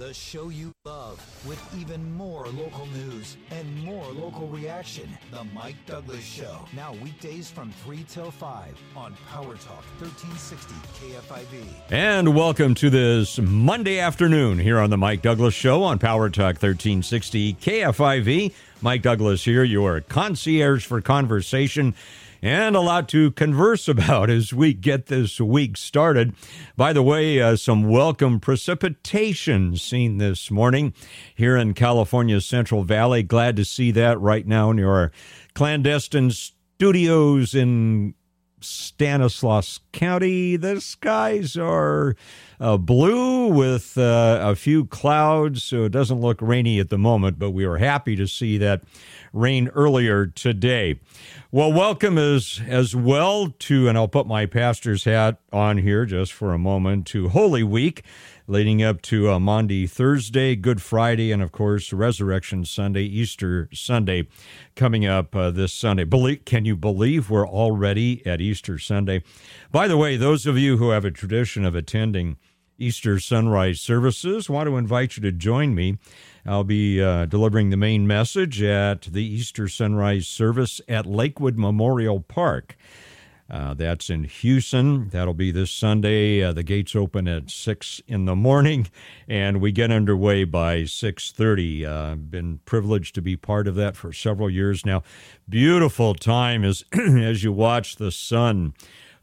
the show you love, with even more local news and more local reaction. The Mike Douglass Show. Now weekdays from 3 till 5 on Power Talk 1360 KFIV. And welcome to this Monday afternoon here on the Mike Douglass Show on Power Talk 1360 KFIV. Mike Douglass here, your concierge for conversation and a lot to converse about as we get this week started. By the way, uh, some welcome precipitation seen this morning here in California's Central Valley. Glad to see that right now in your clandestine studios in Stanislaus County. The skies are uh, blue with uh, a few clouds, so it doesn't look rainy at the moment, but we are happy to see that rain earlier today. Well, welcome as as well to, and I'll put my pastor's hat on here just for a moment to Holy Week, leading up to uh, Maundy Thursday, Good Friday, and of course Resurrection Sunday, Easter Sunday, coming up uh, this Sunday. Believe, can you believe we're already at Easter Sunday? By the way, those of you who have a tradition of attending Easter sunrise services. Want to invite you to join me. I'll be uh, delivering the main message at the Easter sunrise service at Lakewood Memorial Park. Uh, that's in Hughson. That'll be this Sunday. Uh, the gates open at six in the morning, and we get underway by six thirty. Uh, been privileged to be part of that for several years now. Beautiful time as as you watch the sun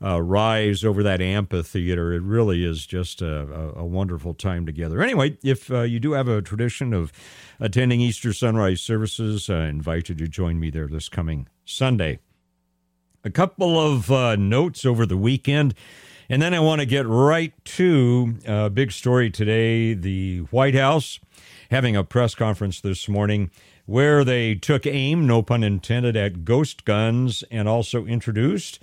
uh, rise over that amphitheater. It really is just a, a, wonderful time together. Anyway, if uh, you do have a tradition of attending Easter sunrise services, I invite you to join me there this coming Sunday. A couple of uh, notes over the weekend. And then I want to get right to a big story today. The White House having a press conference this morning where they took aim, no pun intended, at ghost guns and also introduced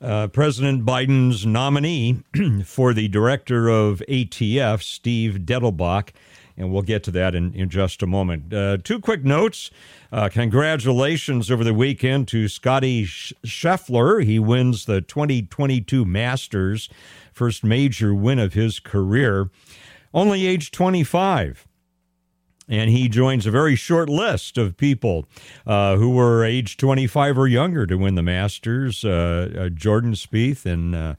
uh, President Biden's nominee for the director of ATF, Steve Dettelbach, and we'll get to that in, in just a moment. Uh, two quick notes. Uh, congratulations over the weekend to Scotty Scheffler. He wins the 2022 Masters, first major win of his career. Only age 25 and he joins a very short list of people uh, who were age 25 or younger to win the Masters. Uh, uh, Jordan Spieth in uh,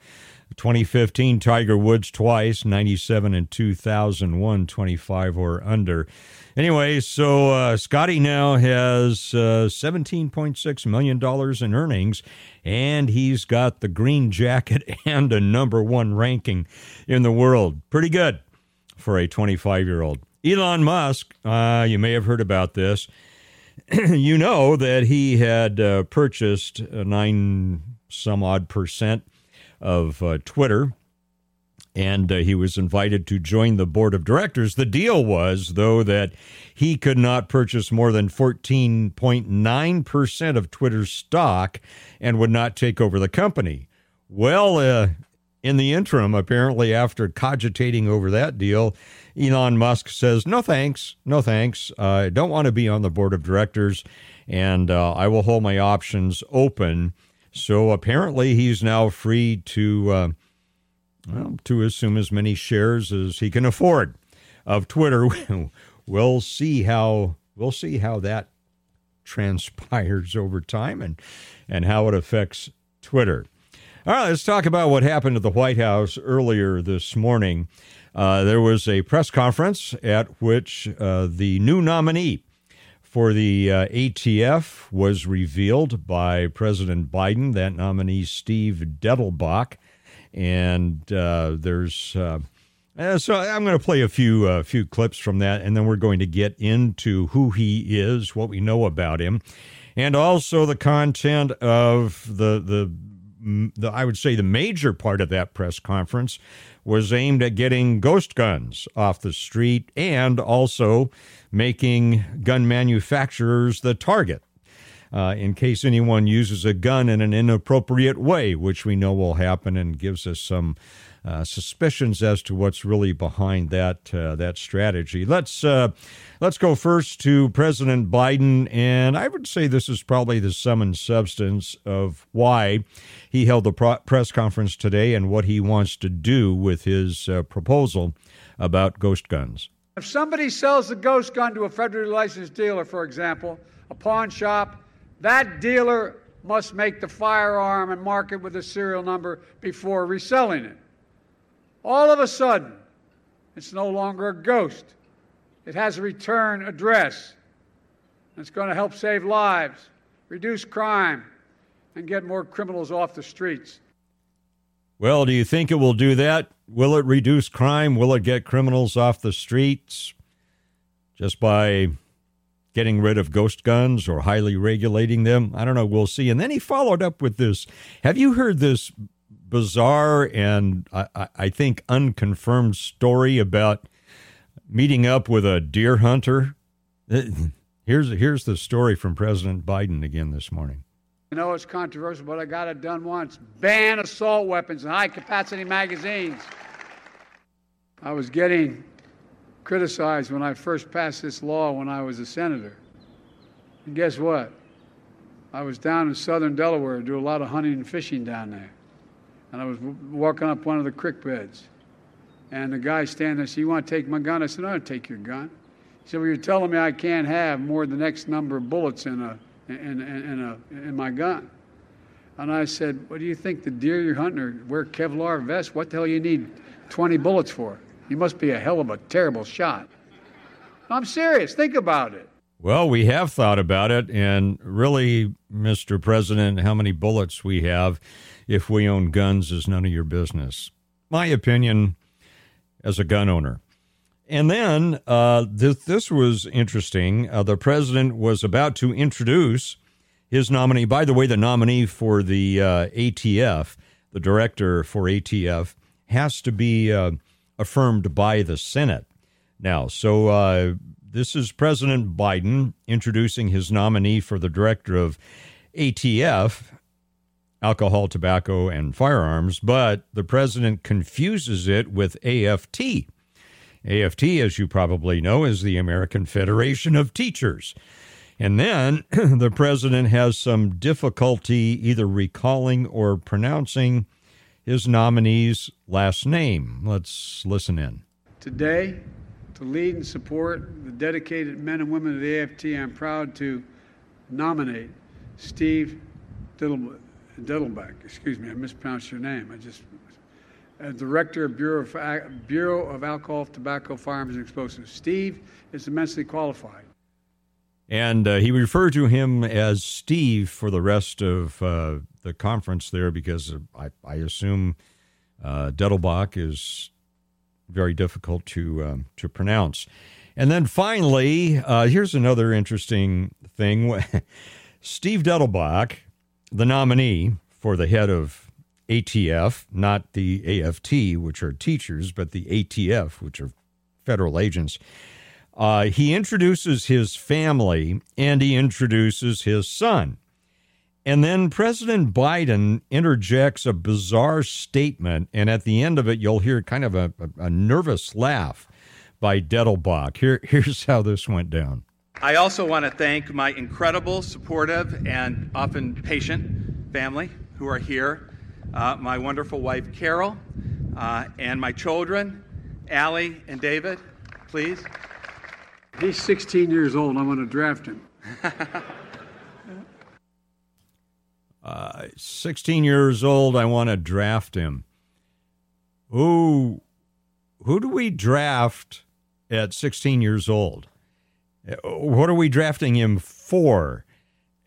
2015, Tiger Woods twice, 97 and 2001, 25 or under. Anyway, so uh, Scotty now has uh, $17.6 million in earnings, and he's got the green jacket and a number one ranking in the world. Pretty good for a 25 year old. Elon Musk, uh, you may have heard about this. you know that he had uh, purchased nine some odd percent of uh, Twitter, and uh, he was invited to join the board of directors. The deal was, though, that he could not purchase more than 14.9% of Twitter's stock and would not take over the company. Well, uh, in the interim, apparently, after cogitating over that deal, Elon Musk says, No thanks, no thanks. I don't want to be on the board of directors, and uh, I will hold my options open. So apparently, he's now free to, uh, well, to assume as many shares as he can afford of Twitter. we'll see how we'll see how that transpires over time and and how it affects Twitter. All right, let's talk about what happened at the White House earlier this morning. Uh, there was a press conference at which uh, the new nominee for the uh, ATF was revealed by President Biden. That nominee, Steve Dettelbach, and uh, there's. Uh, uh, so I'm going to play a few few clips from that, and then we're going to get into who he is, what we know about him, and also the content of the the the, I would say the major part of that press conference was aimed at getting ghost guns off the street and also making gun manufacturers the target. Uh, in case anyone uses a gun in an inappropriate way, which we know will happen and gives us some uh, suspicions as to what's really behind that uh, that strategy. Let's uh, let's go first to President Biden, and I would say this is probably the sum and substance of why he held the pro- press conference today and what he wants to do with his uh, proposal about ghost guns. If somebody sells a ghost gun to a federally licensed dealer, for example, a pawn shop, that dealer must make the firearm and mark it with a serial number before reselling it. All of a sudden, it's no longer a ghost. It has a return address. It's going to help save lives, reduce crime, and get more criminals off the streets. Well, do you think it will do that? Will it reduce crime? Will it get criminals off the streets just by getting rid of ghost guns or highly regulating them? I don't know. We'll see. And then he followed up with this. Have you heard this bizarre and I, I think unconfirmed story about meeting up with a deer hunter? Uh, here's here's the story from President Biden again this morning. I know it's controversial, but I got it done once. Ban assault weapons and high capacity magazines. I was getting criticized when I first passed this law when I was a senator. And guess what? I was down in southern Delaware, do a lot of hunting and fishing down there. And I was walking up one of the creek beds. And the guy standing there said, You want to take my gun? I said, I don't take your gun. He said, Well, you're telling me I can't have more than next number of bullets in, a, in, in, in, a, in my gun. And I said, What do you think the deer you're hunting are wear Kevlar vests? What the hell you need 20 bullets for? You must be a hell of a terrible shot. I'm serious. Think about it. Well, we have thought about it, and really, Mr. President, how many bullets we have if we own guns is none of your business. My opinion as a gun owner. And then uh, this, this was interesting. Uh, the president was about to introduce his nominee. By the way, the nominee for the uh, ATF, the director for ATF, has to be uh, affirmed by the Senate. Now, so uh, this is President Biden introducing his nominee for the director of ATF, alcohol, tobacco, and firearms, but the president confuses it with AFT AFT, as you probably know, is the American Federation of Teachers. And then the president has some difficulty either recalling or pronouncing his nominee's last name. Let's listen in. Today, to lead and support the dedicated men and women of the AFT, I'm proud to nominate Steve Dettelbach. Excuse me, I mispronounced your name. I just as Director of Bureau of, Bureau of Alcohol, Tobacco, Firearms, and Explosives. Steve is immensely qualified. And uh, he referred to him as Steve for the rest of uh, the conference there because I, I assume uh, Dettelbach is very difficult to um, to pronounce. And then finally, uh, here's another interesting thing: Steve Dettelbach, the nominee for the head of ATF, not the AFT, which are teachers, but the ATF, which are federal agents. Uh, he introduces his family and he introduces his son. And then President Biden interjects a bizarre statement, and at the end of it, you'll hear kind of a, a, nervous laugh by Dettelbach. Here, here's how this went down. I also want to thank my incredible, supportive, and often patient family who are here uh, my wonderful wife, Carol, uh, and my children, Allie and David, please. He's 16 years old. I'm going to draft him. uh, 16 years old. I want to draft him. Who, who do we draft at 16 years old? What are we drafting him for?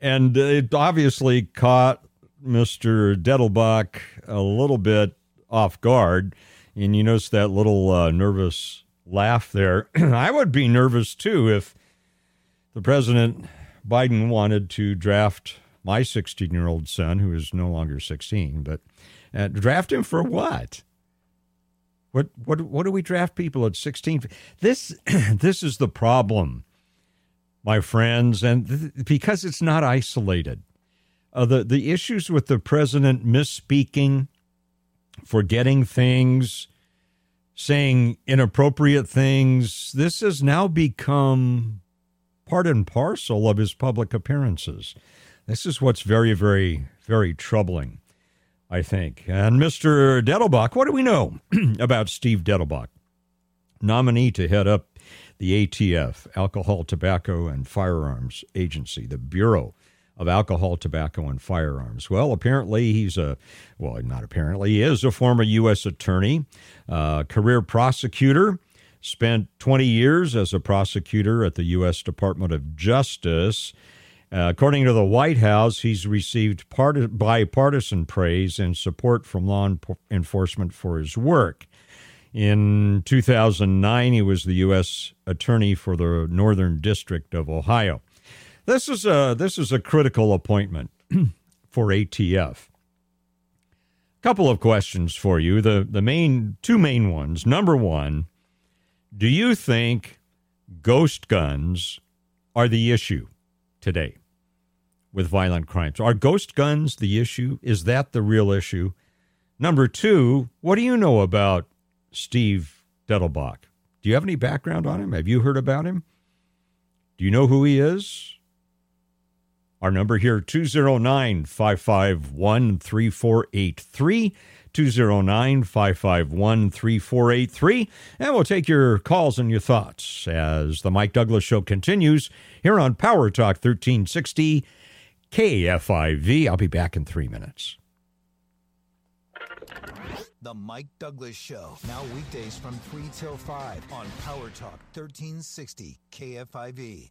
And it obviously caught Mr. Dettelbach a little bit off guard, and you notice that little uh, nervous laugh there. I would be nervous too if the president Biden wanted to draft my 16 year old son, who is no longer 16, but uh, draft him for what? What what what do we draft people at 16? This this is the problem, my friends, and th- because it's not isolated uh, the the issues with the president misspeaking, forgetting things, saying inappropriate things. This has now become part and parcel of his public appearances. This is what's very, very, very troubling, I think. And Mr. Dettelbach, what do we know about Steve Dettelbach? Nominee to head up the ATF, Alcohol, Tobacco, and Firearms Agency, the Bureau of Alcohol, Tobacco, and Firearms. Well, apparently he's a, well, not apparently, he is a former U.S. attorney, uh, career prosecutor, spent 20 years as a prosecutor at the U.S. Department of Justice. Uh, according to the White House, he's received part- bipartisan praise and support from law enforcement for his work. In 2009, he was the U.S. Attorney for the Northern District of Ohio. This is a this is a critical appointment for ATF. A Couple of questions for you. The the main two main ones. Number one, do you think ghost guns are the issue today with violent crimes? Are ghost guns the issue? Is that the real issue? Number two, what do you know about Steve Dettelbach? Do you have any background on him? Have you heard about him? Do you know who he is? Our number here, 209 551 3483. 209 551 3483. And we'll take your calls and your thoughts as the Mike Douglass Show continues here on Power Talk 1360 KFIV. I'll be back in three minutes. The Mike Douglass Show, now weekdays from 3 till 5 on Power Talk 1360 KFIV.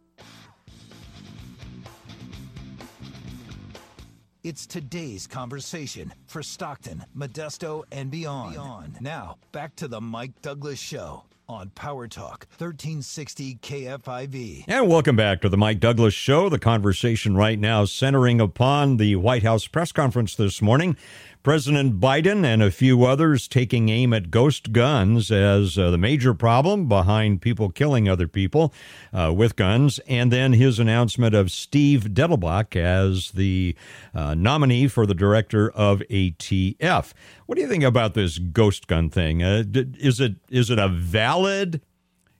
It's today's conversation for Stockton, Modesto, and beyond. beyond. Now, back to the Mike Douglass Show on Power Talk 1360 KFIV. And welcome back to the Mike Douglass Show. The conversation right now centering upon the White House press conference this morning President Biden and a few others taking aim at ghost guns as uh, the major problem behind people killing other people uh, with guns, and then his announcement of Steve Dettelbach as the uh, nominee for the director of ATF. What do you think about this ghost gun thing? Uh, is it is it a valid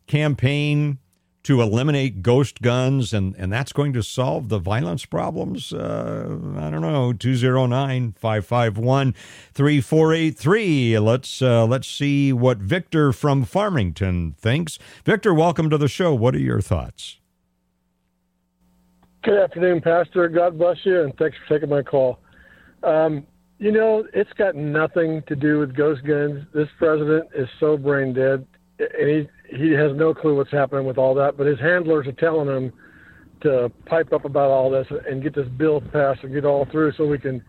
campaign to eliminate ghost guns, and, and that's going to solve the violence problems? Uh, I don't know. 209 551 3483. Let's uh, let's see what Victor from Farmington thinks. Victor, welcome to the show. What are your thoughts? Good afternoon, Pastor. God bless you, and thanks for taking my call. Um, you know, it's got nothing to do with ghost guns. This president is so brain dead, and he he has no clue what's happening with all that, but his handlers are telling him to pipe up about all this and get this bill passed and get all through so we can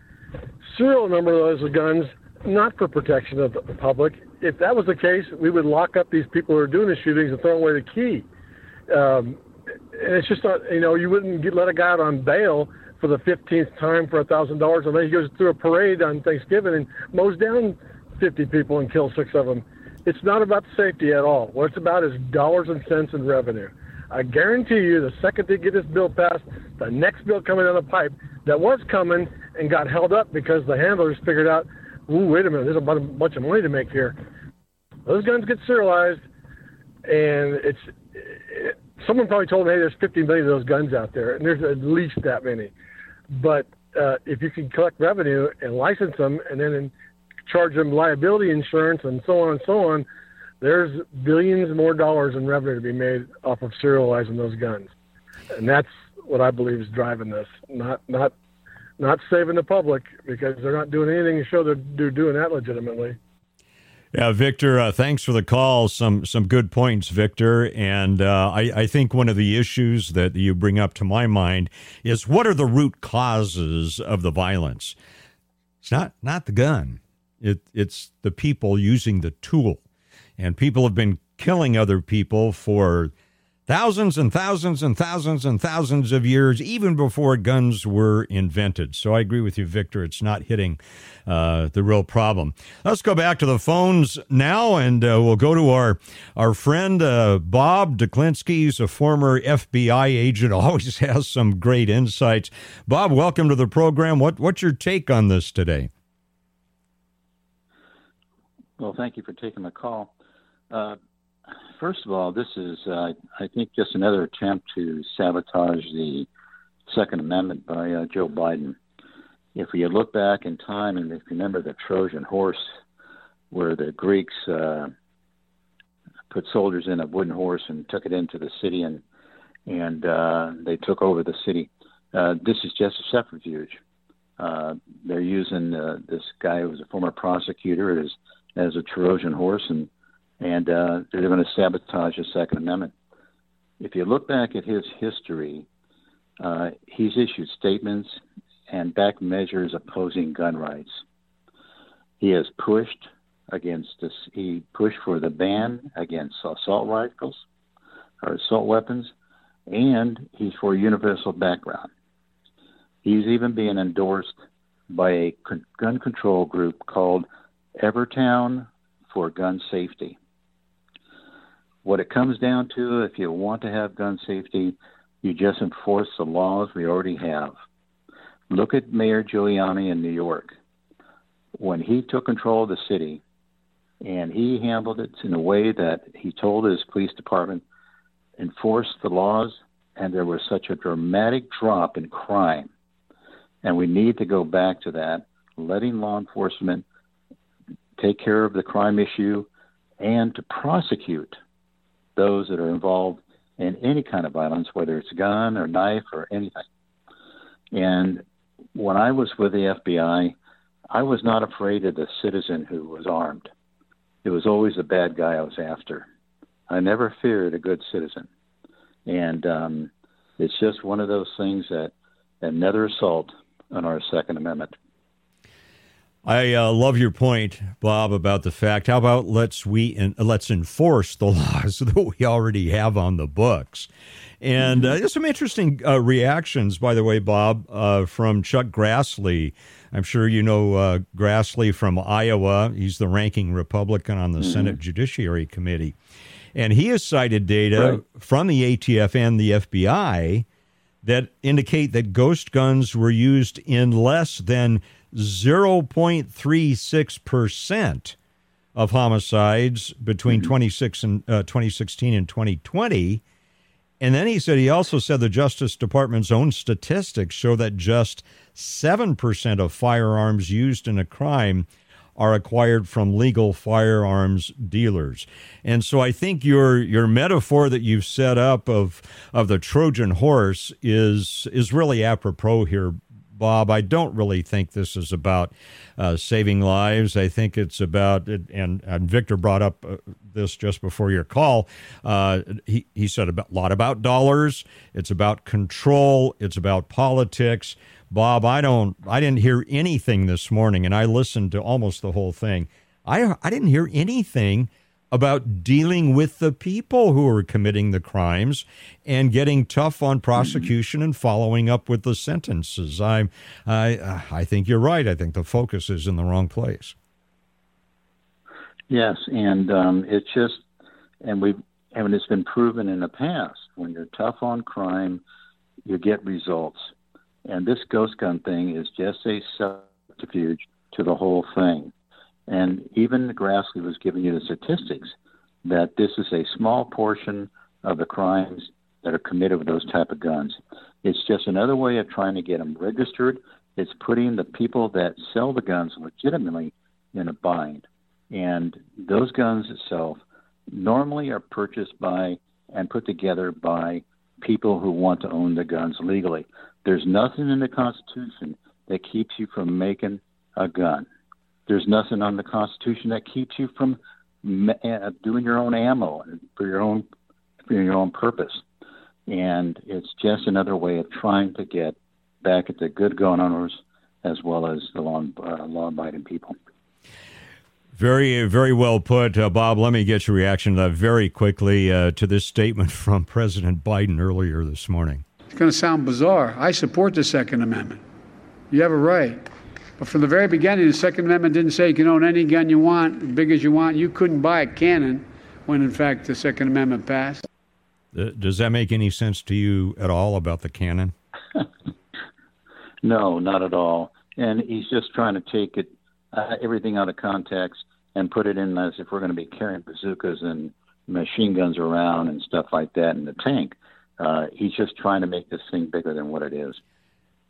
serial number those guns, not for protection of the public. If that was the case, we would lock up these people who are doing the shootings and throw away the key. Um, and it's just not, you know, you wouldn't get, let a guy out on bail for the 15th time for a thousand dollars, and then he goes through a parade on Thanksgiving and mows down 50 people and kills six of them. It's not about safety at all. What it's about is dollars and cents in revenue. I guarantee you, the second they get this bill passed, the next bill coming down the pipe that was coming and got held up because the handlers figured out, ooh, wait a minute, there's a bunch of money to make here. Those guns get serialized, and it's it, someone probably told me, hey, there's 50 million of those guns out there, and there's at least that many. But uh, if you can collect revenue and license them, and then in, charge them liability insurance and so on and so on, there's billions more dollars in revenue to be made off of serializing those guns, and that's what I believe is driving this. Not not not saving the public because they're not doing anything to show they're doing that legitimately. Yeah, Victor, uh, thanks for the call. Some some good points, Victor. And uh, I, I think one of the issues that you bring up to my mind is what are the root causes of the violence? It's not not the gun. It, it's the people using the tool. And people have been killing other people for thousands and thousands and thousands and thousands of years, even before guns were invented. So I agree with you, Victor. It's not hitting uh, the real problem. Let's go back to the phones now, and uh, we'll go to our our friend uh, Bob Deklinski. He's a former FBI agent. Always has some great insights. Bob, welcome to the program. What what's your take on this today? Well, thank you for taking the call. Uh, first of all, this is, uh, I think, just another attempt to sabotage the Second Amendment by uh, Joe Biden. If you look back in time and remember the Trojan horse, where the Greeks uh, put soldiers in a wooden horse and took it into the city, and and uh, they took over the city. Uh, this is just a subterfuge. Uh, they're using uh, this guy who was a former prosecutor as as a Trojan horse, and and uh, they're going to sabotage the Second Amendment. If you look back at his history, uh, he's issued statements and back measures opposing gun rights. He has pushed against this. He pushed for the ban against assault rifles or assault weapons, and he's for universal background. He's even being endorsed by a gun control group called Everytown for Gun Safety. What it comes down to, if you want to have gun safety, you just enforce the laws we already have. Look at Mayor Giuliani in New York. When he took control of the city, and he handled it in a way that he told his police department enforce the laws, and there was such a dramatic drop in crime. And we need to go back to that, letting law enforcement take care of the crime issue and to prosecute those that are involved in any kind of violence, whether it's gun or knife or anything. And when I was with the FBI, I was not afraid of the citizen who was armed. It was always the bad guy I was after. I never feared a good citizen. And um, it's just one of those things that another assault on our Second Amendment. I uh, love your point, Bob, about the fact. How about let's we in, let's enforce the laws that we already have on the books, and uh, there's some interesting uh, reactions, by the way, Bob, uh, from Chuck Grassley. I'm sure you know uh, Grassley from Iowa. He's the ranking Republican on the mm-hmm. Senate Judiciary Committee, and he has cited data right. from the ATF and the FBI that indicate that ghost guns were used in less than 0.36% of homicides between mm-hmm. 26 and, uh, 2016 and 2020. And then he said he also said the Justice Department's own statistics show that just 7% of firearms used in a crime are acquired from legal firearms dealers. And so I think your your metaphor that you've set up of of the Trojan horse is is really apropos here, Bob, I don't really think this is about uh, saving lives. I think it's about, and, and Victor brought up uh, this just before your call. Uh, he, he said a lot about dollars. It's about control. It's about politics. Bob, I don't, I didn't hear anything this morning, and I listened to almost the whole thing. I, I didn't hear anything about dealing with the people who are committing the crimes and getting tough on prosecution and following up with the sentences. I, I, I think you're right. I think the focus is in the wrong place. Yes, and um, it's just, and we, and it's been proven in the past when you're tough on crime, you get results. And this ghost gun thing is just a subterfuge to the whole thing. And even Grassley was giving you the statistics that this is a small portion of the crimes that are committed with those type of guns. It's just another way of trying to get them registered. It's putting the people that sell the guns legitimately in a bind. And those guns itself normally are purchased by and put together by people who want to own the guns legally. There's nothing in the Constitution that keeps you from making a gun. There's nothing on the Constitution that keeps you from uh, doing your own ammo for your own for your own purpose. And it's just another way of trying to get back at the good gun owners as well as the law, uh, law-abiding people. Very, very well put, uh, Bob. Let me get your reaction uh, very quickly uh, to this statement from President Biden earlier this morning. It's going to sound bizarre. I support the Second Amendment. You have a right. But from the very beginning, the Second Amendment didn't say you can own any gun you want, as big as you want. You couldn't buy a cannon when, in fact, the Second Amendment passed. Uh, does that make any sense to you at all about the cannon? no, not at all. And he's just trying to take it uh, everything out of context and put it in as if we're going to be carrying bazookas and machine guns around and stuff like that in the tank. Uh, he's just trying to make this thing bigger than what it is.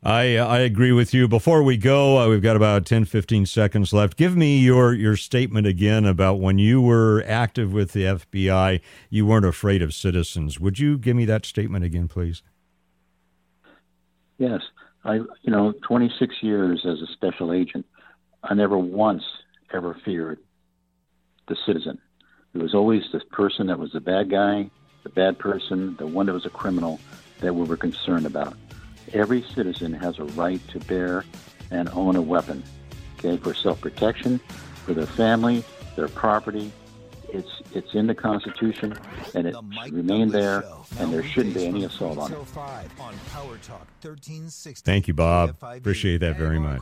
I I agree with you. Before we go, uh, we've got about 10, 15 seconds left. Give me your your statement again about when you were active with the FBI, you weren't afraid of citizens. Would you give me that statement again, please? Yes, I you know 26 years as a special agent, I never once ever feared the citizen. It was always the person that was the bad guy, the bad person, the one that was a criminal that we were concerned about every citizen has a right to bear and own a weapon, okay, for self-protection, for their family, their property. It's it's in the Constitution, and it should remain there, and there shouldn't be any assault on it. Thank you, Bob. Appreciate that very much.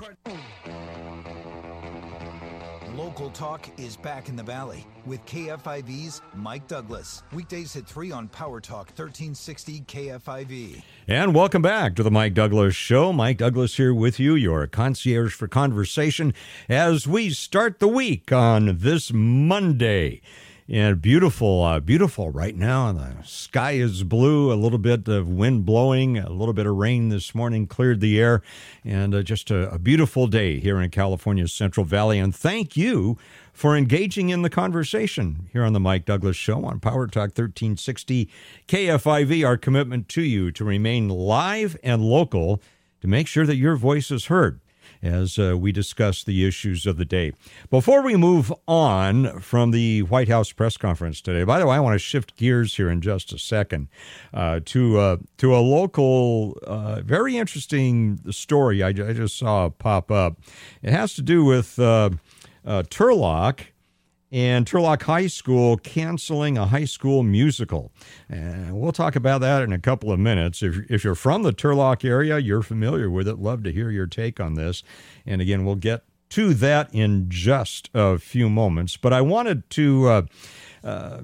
Local Talk is back in the Valley with KFIV's Mike Douglass. Weekdays at 3 on Power Talk 1360 KFIV. And welcome back to the Mike Douglass Show. Mike Douglass here with you, your concierge for conversation, as we start the week on this Monday. And beautiful, uh, beautiful right now. And The sky is blue, a little bit of wind blowing, a little bit of rain this morning cleared the air, and uh, just a, a beautiful day here in California's Central Valley. And thank you for engaging in the conversation here on the Mike Douglass Show on Power Talk 1360 KFIV. Our commitment to you to remain live and local to make sure that your voice is heard as uh, we discuss the issues of the day. Before we move on from the White House press conference today, by the way, I want to shift gears here in just a second uh, to uh, to a local, uh, very interesting story I, I, just saw pop up. It has to do with uh, uh, Turlock and Turlock High School canceling a high school musical. And we'll talk about that in a couple of minutes. If, if you're from the Turlock area, you're familiar with it. Love to hear your take on this. And again, we'll get to that in just a few moments. But I wanted to. Uh, uh,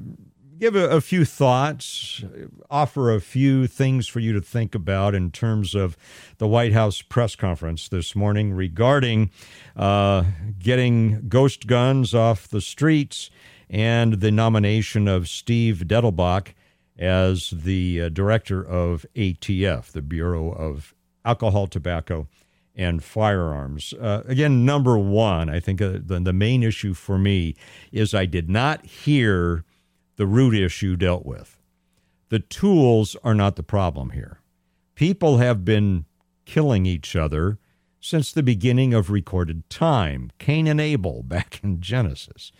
give a, a, few thoughts, offer a few things for you to think about in terms of the White House press conference this morning regarding uh, getting ghost guns off the streets and the nomination of Steve Dettelbach as the uh, director of ATF, the Bureau of Alcohol, Tobacco, and Firearms. Uh, again, number one, I think uh, the, the main issue for me is I did not hear the root issue dealt with. The tools are not the problem here. People have been killing each other since the beginning of recorded time. Cain and Abel back in Genesis.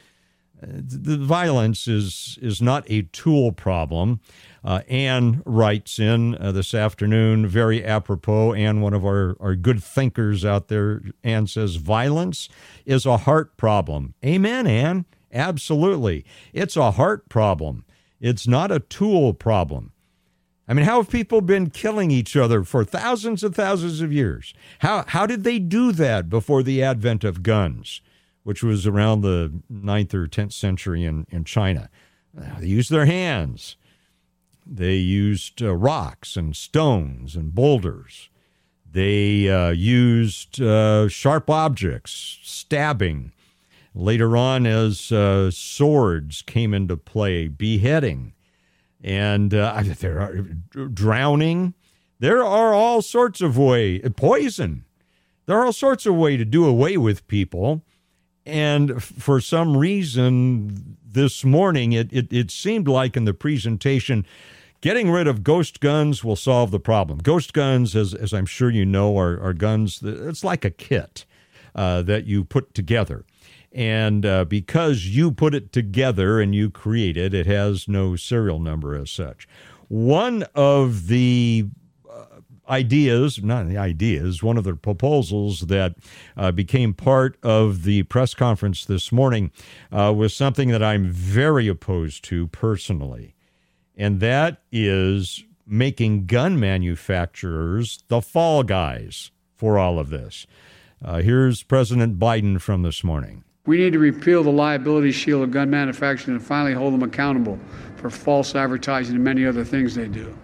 Uh, the violence is is not a tool problem. Uh, Anne writes in uh, this afternoon, very apropos. Anne, one of our, our good thinkers out there, Anne says, violence is a heart problem. Amen, Anne. Absolutely. It's a heart problem. It's not a tool problem. I mean, how have people been killing each other for thousands and thousands of years? How, how did they do that before the advent of guns, which was around the 9th or 10th century in, in China? They used their hands. They used uh, rocks and stones and boulders. They uh, used uh, sharp objects, stabbing. Later on, as uh, swords came into play, beheading, and uh, there are drowning. There are all sorts of way poison. There are all sorts of way to do away with people, and for some reason, this morning it, it, it seemed like in the presentation getting rid of ghost guns will solve the problem. Ghost guns, as, as I'm sure you know, are, are guns, that, it's like a kit uh, that you put together. And uh, because you put it together and you create it, it has no serial number as such. One of the uh, ideas, not the ideas, one of the proposals that uh, became part of the press conference this morning uh, was something that I'm very opposed to personally. And that is making gun manufacturers the fall guys for all of this. Uh, here's President Biden from this morning. We need to repeal the liability shield of gun manufacturers and finally hold them accountable for false advertising and many other things they do.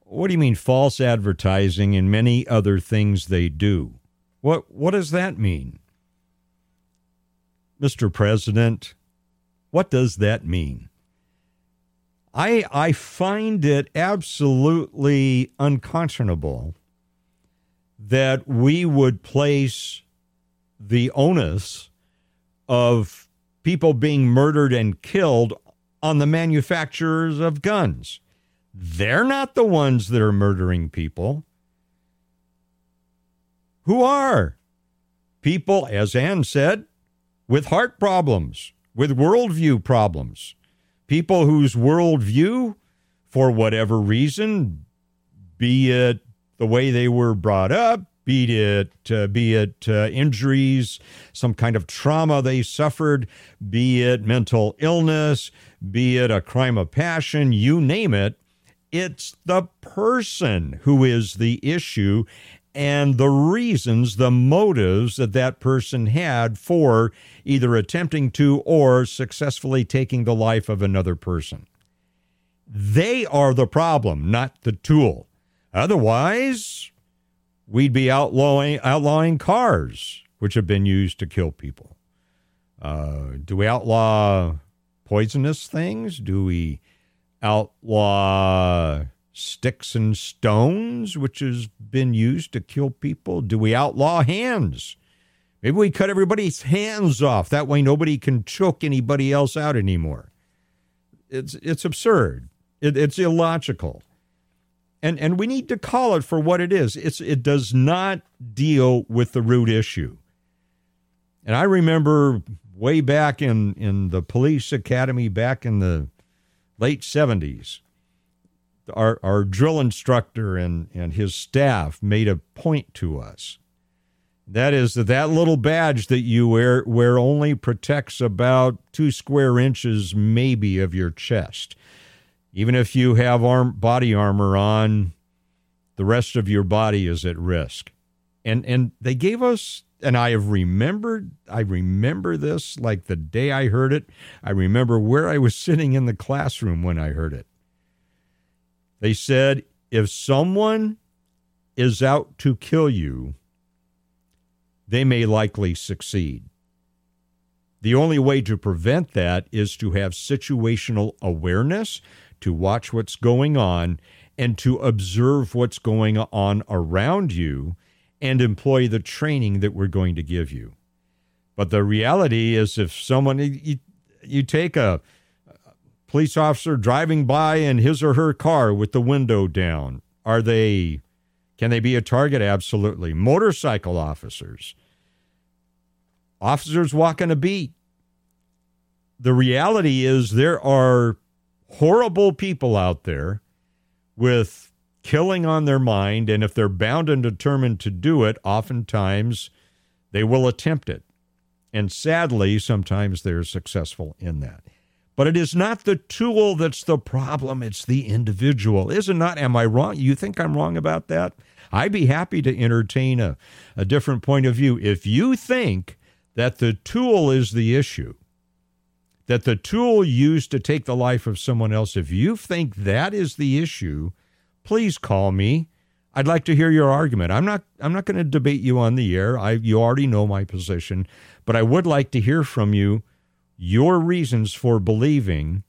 What do you mean false advertising and many other things they do? What what does that mean? Mr. President, what does that mean? I I find it absolutely unconscionable that we would place the onus of people being murdered and killed on the manufacturers of guns. They're not the ones that are murdering people. Who are? People, as Ann said, with heart problems, with worldview problems. People whose worldview, for whatever reason, be it the way they were brought up, be it uh, be it uh, injuries, some kind of trauma they suffered, be it mental illness, be it a crime of passion, you name it, it's the person who is the issue and the reasons, the motives that that person had for either attempting to or successfully taking the life of another person. They are the problem, not the tool. Otherwise, we'd be outlawing, outlawing cars, which have been used to kill people. Uh, do we outlaw poisonous things? Do we outlaw sticks and stones, which has been used to kill people? Do we outlaw hands? Maybe we cut everybody's hands off. That way nobody can choke anybody else out anymore. It's, it's absurd. It, it's illogical. And, and we need to call it for what it is. It's, it does not deal with the root issue. And I remember way back in, in the police academy back in the late 70s, our, our drill instructor and, and his staff made a point to us. That is that that little badge that you wear, wear only protects about two square inches, maybe, of your chest. Even if you have arm, body armor on, the rest of your body is at risk. And and they gave us and I have remembered I remember this like the day I heard it. I remember where I was sitting in the classroom when I heard it. They said if someone is out to kill you, they may likely succeed. The only way to prevent that is to have situational awareness, to watch what's going on, and to observe what's going on around you and employ the training that we're going to give you. But the reality is, if someone, you, you take a police officer driving by in his or her car with the window down, are they, can they be a target? Absolutely. Motorcycle officers, officers walking a beat. The reality is, there are horrible people out there with killing on their mind, and if they're bound and determined to do it, oftentimes they will attempt it. And sadly, sometimes they're successful in that. But it is not the tool that's the problem, it's the individual. Is it not? Am I wrong? You think I'm wrong about that? I'd be happy to entertain a, a different point of view. If you think that the tool is the issue, that the tool used to take the life of someone else, if you think that is the issue, please call me. I'd like to hear your argument. I'm not I'm not going to debate you on the air. I you already know my position, but I would like to hear from you your reasons for believing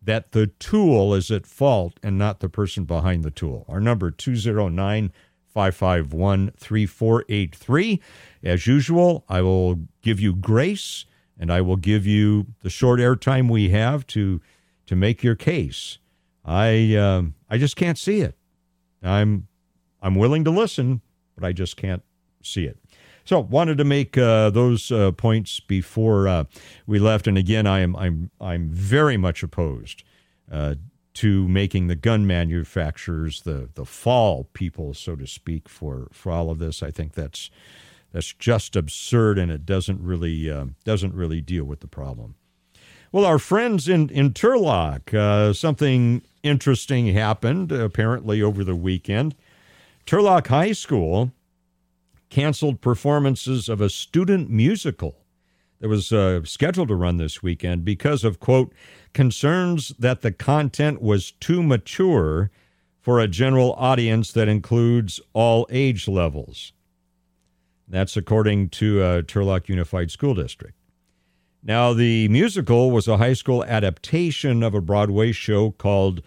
that the tool is at fault and not the person behind the tool. Our number 209 551 3483. As usual, I will give you grace and I will give you the short airtime we have to to make your case. I um, I just can't see it. I'm I'm willing to listen, but I just can't see it. So wanted to make uh, those uh, points before uh, we left. And again, I am I'm I'm very much opposed uh, to making the gun manufacturers the the fall people, so to speak, for for all of this. I think that's that's just absurd, and it doesn't really uh, doesn't really deal with the problem. Well, our friends in, in Turlock, uh, something interesting happened apparently over the weekend. Turlock High School canceled performances of a student musical that was uh, scheduled to run this weekend because of, quote, concerns that the content was too mature for a general audience that includes all age levels. That's according to uh, Turlock Unified School District. Now, the musical was a high school adaptation of a Broadway show called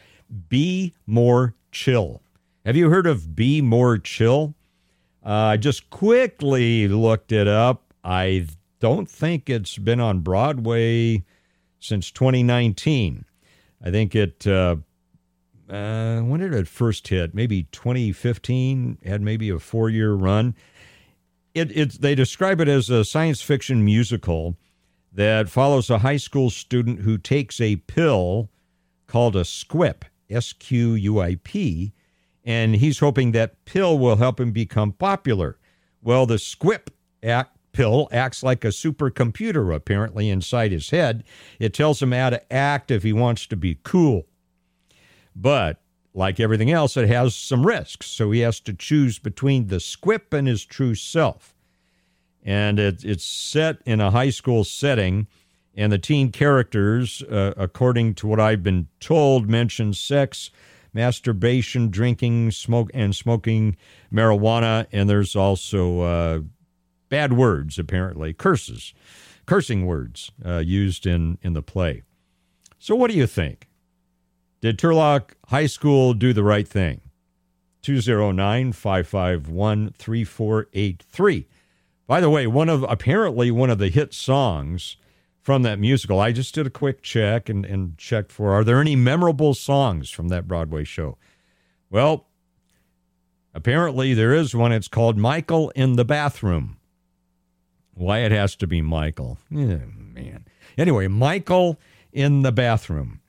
Be More Chill. Have you heard of Be More Chill? Uh, I just quickly looked it up. I don't think it's been on Broadway since 2019. I think it, uh, uh, when did it first hit? Maybe 2015, had maybe a four year run. It, it, they describe it as a science fiction musical that follows a high school student who takes a pill called a squip, S Q U I P, and he's hoping that pill will help him become popular. Well, the squip act pill acts like a supercomputer apparently inside his head. It tells him how to act if he wants to be cool. But like everything else, it has some risks, so he has to choose between the squip and his true self. And it, it's set in a high school setting, and the teen characters, uh, according to what I've been told, mention sex, masturbation, drinking, smoke, and smoking marijuana, and there's also uh, bad words, apparently, curses, cursing words uh, used in, in the play. So, what do you think? Did Turlock High School do the right thing? 209 551 3483. By the way, one of apparently one of the hit songs from that musical, I just did a quick check and, and checked for are there any memorable songs from that Broadway show? Well, apparently there is one. It's called Michael in the Bathroom. Why it has to be Michael. Yeah, man. Anyway, Michael in the bathroom.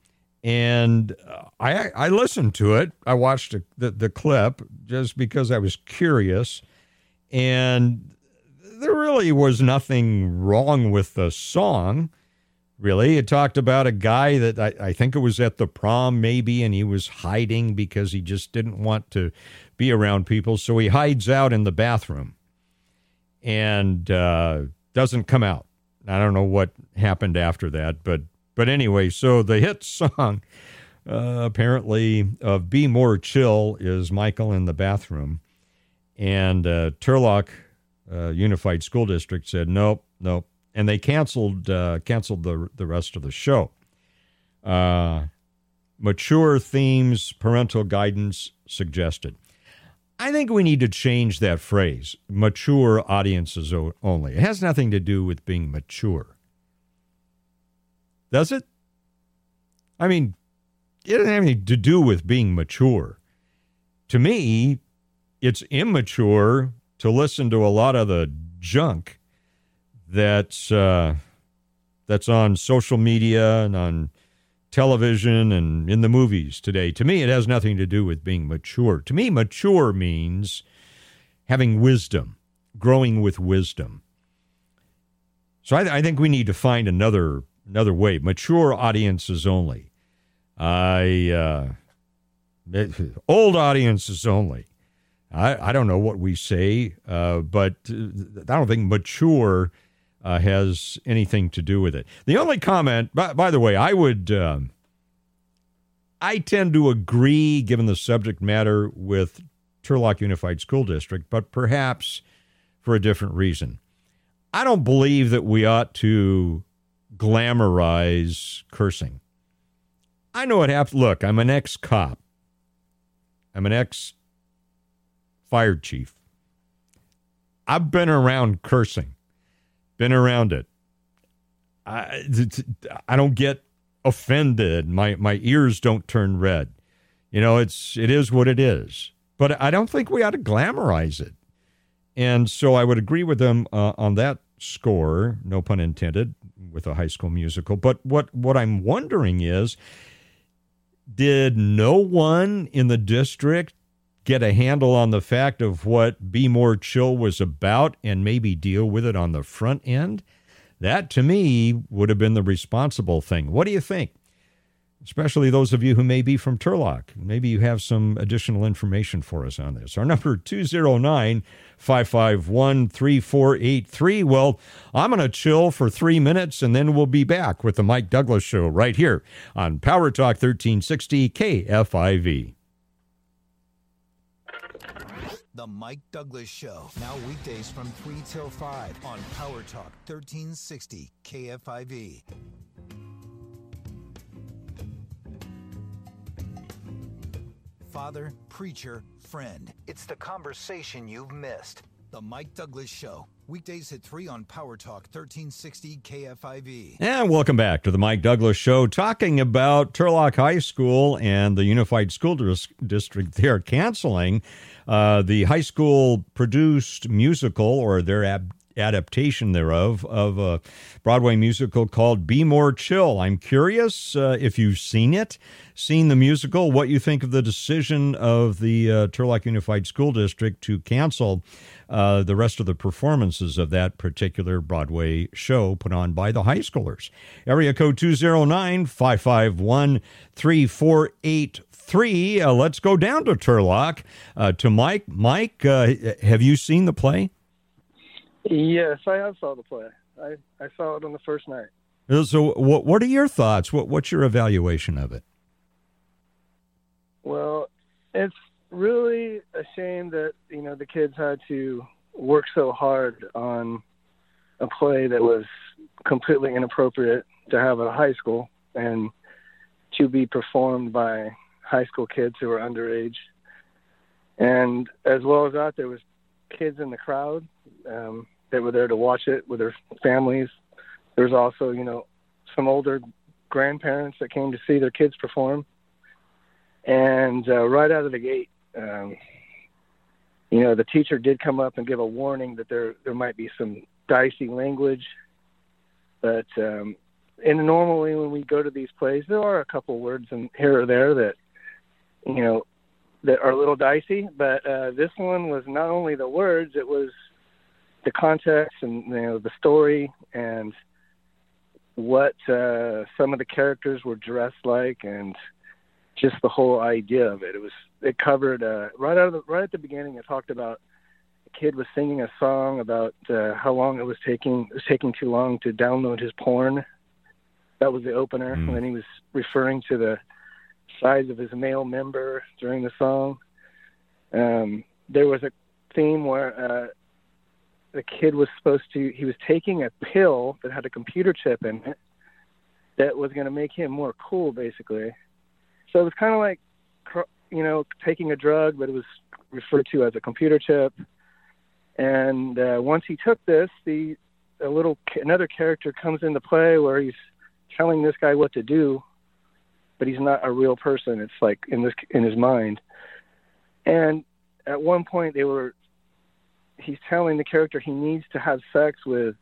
And I I listened to it. I watched the, the clip just because I was curious. And there really was nothing wrong with the song, really. It talked about a guy that I, I think it was at the prom, maybe, and he was hiding because he just didn't want to be around people. So he hides out in the bathroom and uh, doesn't come out. I don't know what happened after that, but but anyway, so the hit song uh, apparently of "Be More Chill" is Michael in the bathroom, and uh, Turlock uh, Unified School District said nope, nope, and they canceled uh, canceled the the rest of the show. Uh, mature themes, parental guidance suggested. I think we need to change that phrase, mature audiences only. It has nothing to do with being mature. Does it? I mean, it doesn't have anything to do with being mature. To me, it's immature to listen to a lot of the junk that's uh, that's on social media and on television and in the movies today. To me, it has nothing to do with being mature. To me, mature means having wisdom, growing with wisdom. So I, I think we need to find another another way. Mature audiences only. I uh, old audiences only. I, I don't know what we say, uh, but I don't think mature uh, has anything to do with it. The only comment, by, by the way, I would, um, I tend to agree, given the subject matter, with Turlock Unified School District, but perhaps for a different reason. I don't believe that we ought to glamorize cursing. I know what happens. Look, I'm an ex cop, I'm an ex fire chief. I've been around cursing been around it. I, I don't get offended. My my ears don't turn red. You know, it's it is what it is. But I don't think we ought to glamorize it. And so I would agree with them uh, on that score, no pun intended, with a high school musical. But what what I'm wondering is did no one in the district get a handle on the fact of what Be More Chill was about and maybe deal with it on the front end? That to me would have been the responsible thing. What do you think? Especially those of you who may be from Turlock. Maybe you have some additional information for us on this. Our number 209 551 3483. Well, I'm going to chill for three minutes and then we'll be back with the Mike Douglass Show right here on Power Talk 1360 KFIV. The Mike Douglass Show. Now weekdays from 3 till 5 on Power Talk 1360 KFIV. Father, preacher, friend. It's the conversation you've missed. The Mike Douglass Show. Weekdays at 3 on Power Talk 1360 KFIV. And welcome back to the Mike Douglass Show, talking about Turlock High School and the Unified School Dis- District. They are canceling uh, the high school produced musical or their ab- adaptation thereof of a Broadway musical called Be More Chill. I'm curious uh, if you've seen it, seen the musical, what you think of the decision of the uh, Turlock Unified School District to cancel uh, the rest of the performances of that particular Broadway show put on by the high schoolers. Area code 209 551 3483. Uh, let's go down to Turlock uh, to Mike. Mike, uh, have you seen the play? Yes, I have saw the play. I, I saw it on the first night. Uh, So, what what are your thoughts? What what's your evaluation of it? Well, it's really a shame that you know the kids had to work so hard on a play that was completely inappropriate to have at a high school and to be performed by high school kids who were underage. And as well as that, there was kids in the crowd um, that were there to watch it with their families. There's also, you know, some older grandparents that came to see their kids perform. And uh, right out of the gate, um, you know, the teacher did come up and give a warning that there there might be some dicey language. But um, and normally when we go to these plays, there are a couple words in here or there that you know that are a little dicey. But uh, this one was not only the words; it was the context and you know the story and what uh, some of the characters were dressed like and just the whole idea of it. It was it covered uh, right out of the, right at the beginning. It talked about a kid was singing a song about uh, how long it was taking it was taking too long to download his porn. That was the opener, Mm. and then he was referring to the size of his male member during the song. Um, there was a theme where uh, the kid was supposed to he was taking a pill that had a computer chip in it that was going to make him more cool, basically. So it was kind of like, you know, taking a drug, but it was referred to as a computer chip. And uh, once he took this, the a little another character comes into play where he's telling this guy what to do, but he's not a real person. It's like in this in his mind. And at one point, they were he's telling the character he needs to have sex with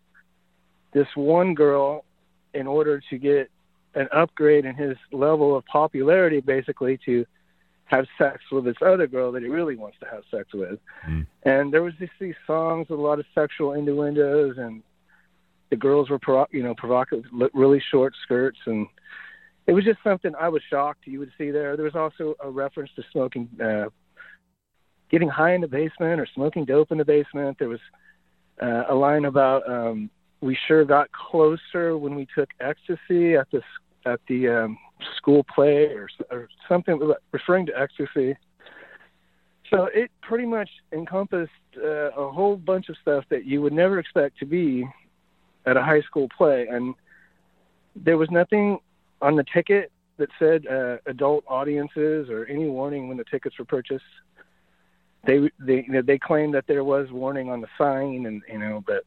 this one girl in order to get an upgrade in his level of popularity, basically to have sex with this other girl that he really wants to have sex with. Mm. And there was just these songs with a lot of sexual innuendos, and the girls were, provo- you know, provocative, really short skirts, and it was just something I was shocked you would see there. There was also a reference to smoking, uh, getting high in the basement or smoking dope in the basement. There was uh, a line about um, we sure got closer when we took ecstasy at the at the um, school play or, or something referring to ecstasy. So it pretty much encompassed uh, a whole bunch of stuff that you would never expect to be at a high school play, and there was nothing on the ticket that said uh, adult audiences or any warning when the tickets were purchased. They they you know, they claimed that there was warning on the sign, and you know, but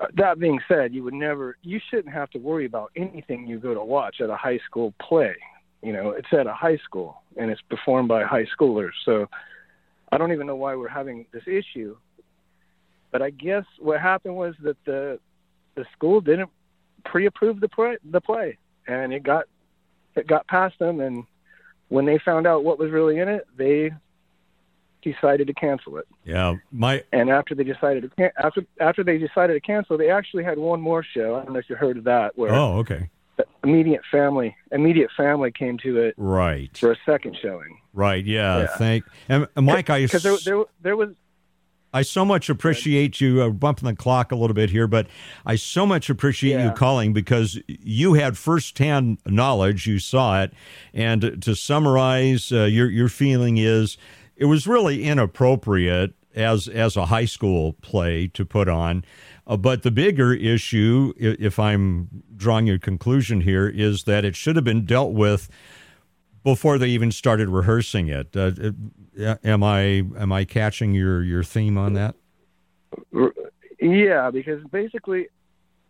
uh, that being said, you would never, you shouldn't have to worry about anything you go to watch at a high school play. You know, it's at a high school and it's performed by high schoolers. So I don't even know why we're having this issue. But I guess what happened was that the the school didn't pre-approve the play, the play, and it got it got past them. And when they found out what was really in it, they decided to cancel it. Yeah, my And after they decided to can- after after they decided to cancel, they actually had one more show. I don't know if you heard of that, where oh, okay, immediate family immediate family came to it right, for a second showing. right, yeah. Yeah. Thank and and Mike, I Because there, there there was I so much appreciate you uh, bumping the clock a little bit here, but I so much appreciate you calling because you had firsthand knowledge. You saw it, and to summarize, uh, your your feeling is it was really inappropriate as as a high school play to put on. Uh, but the bigger issue, if I'm drawing a conclusion here, is that it should have been dealt with before they even started rehearsing it. Uh, am I am I catching your your theme on that? Yeah, because basically,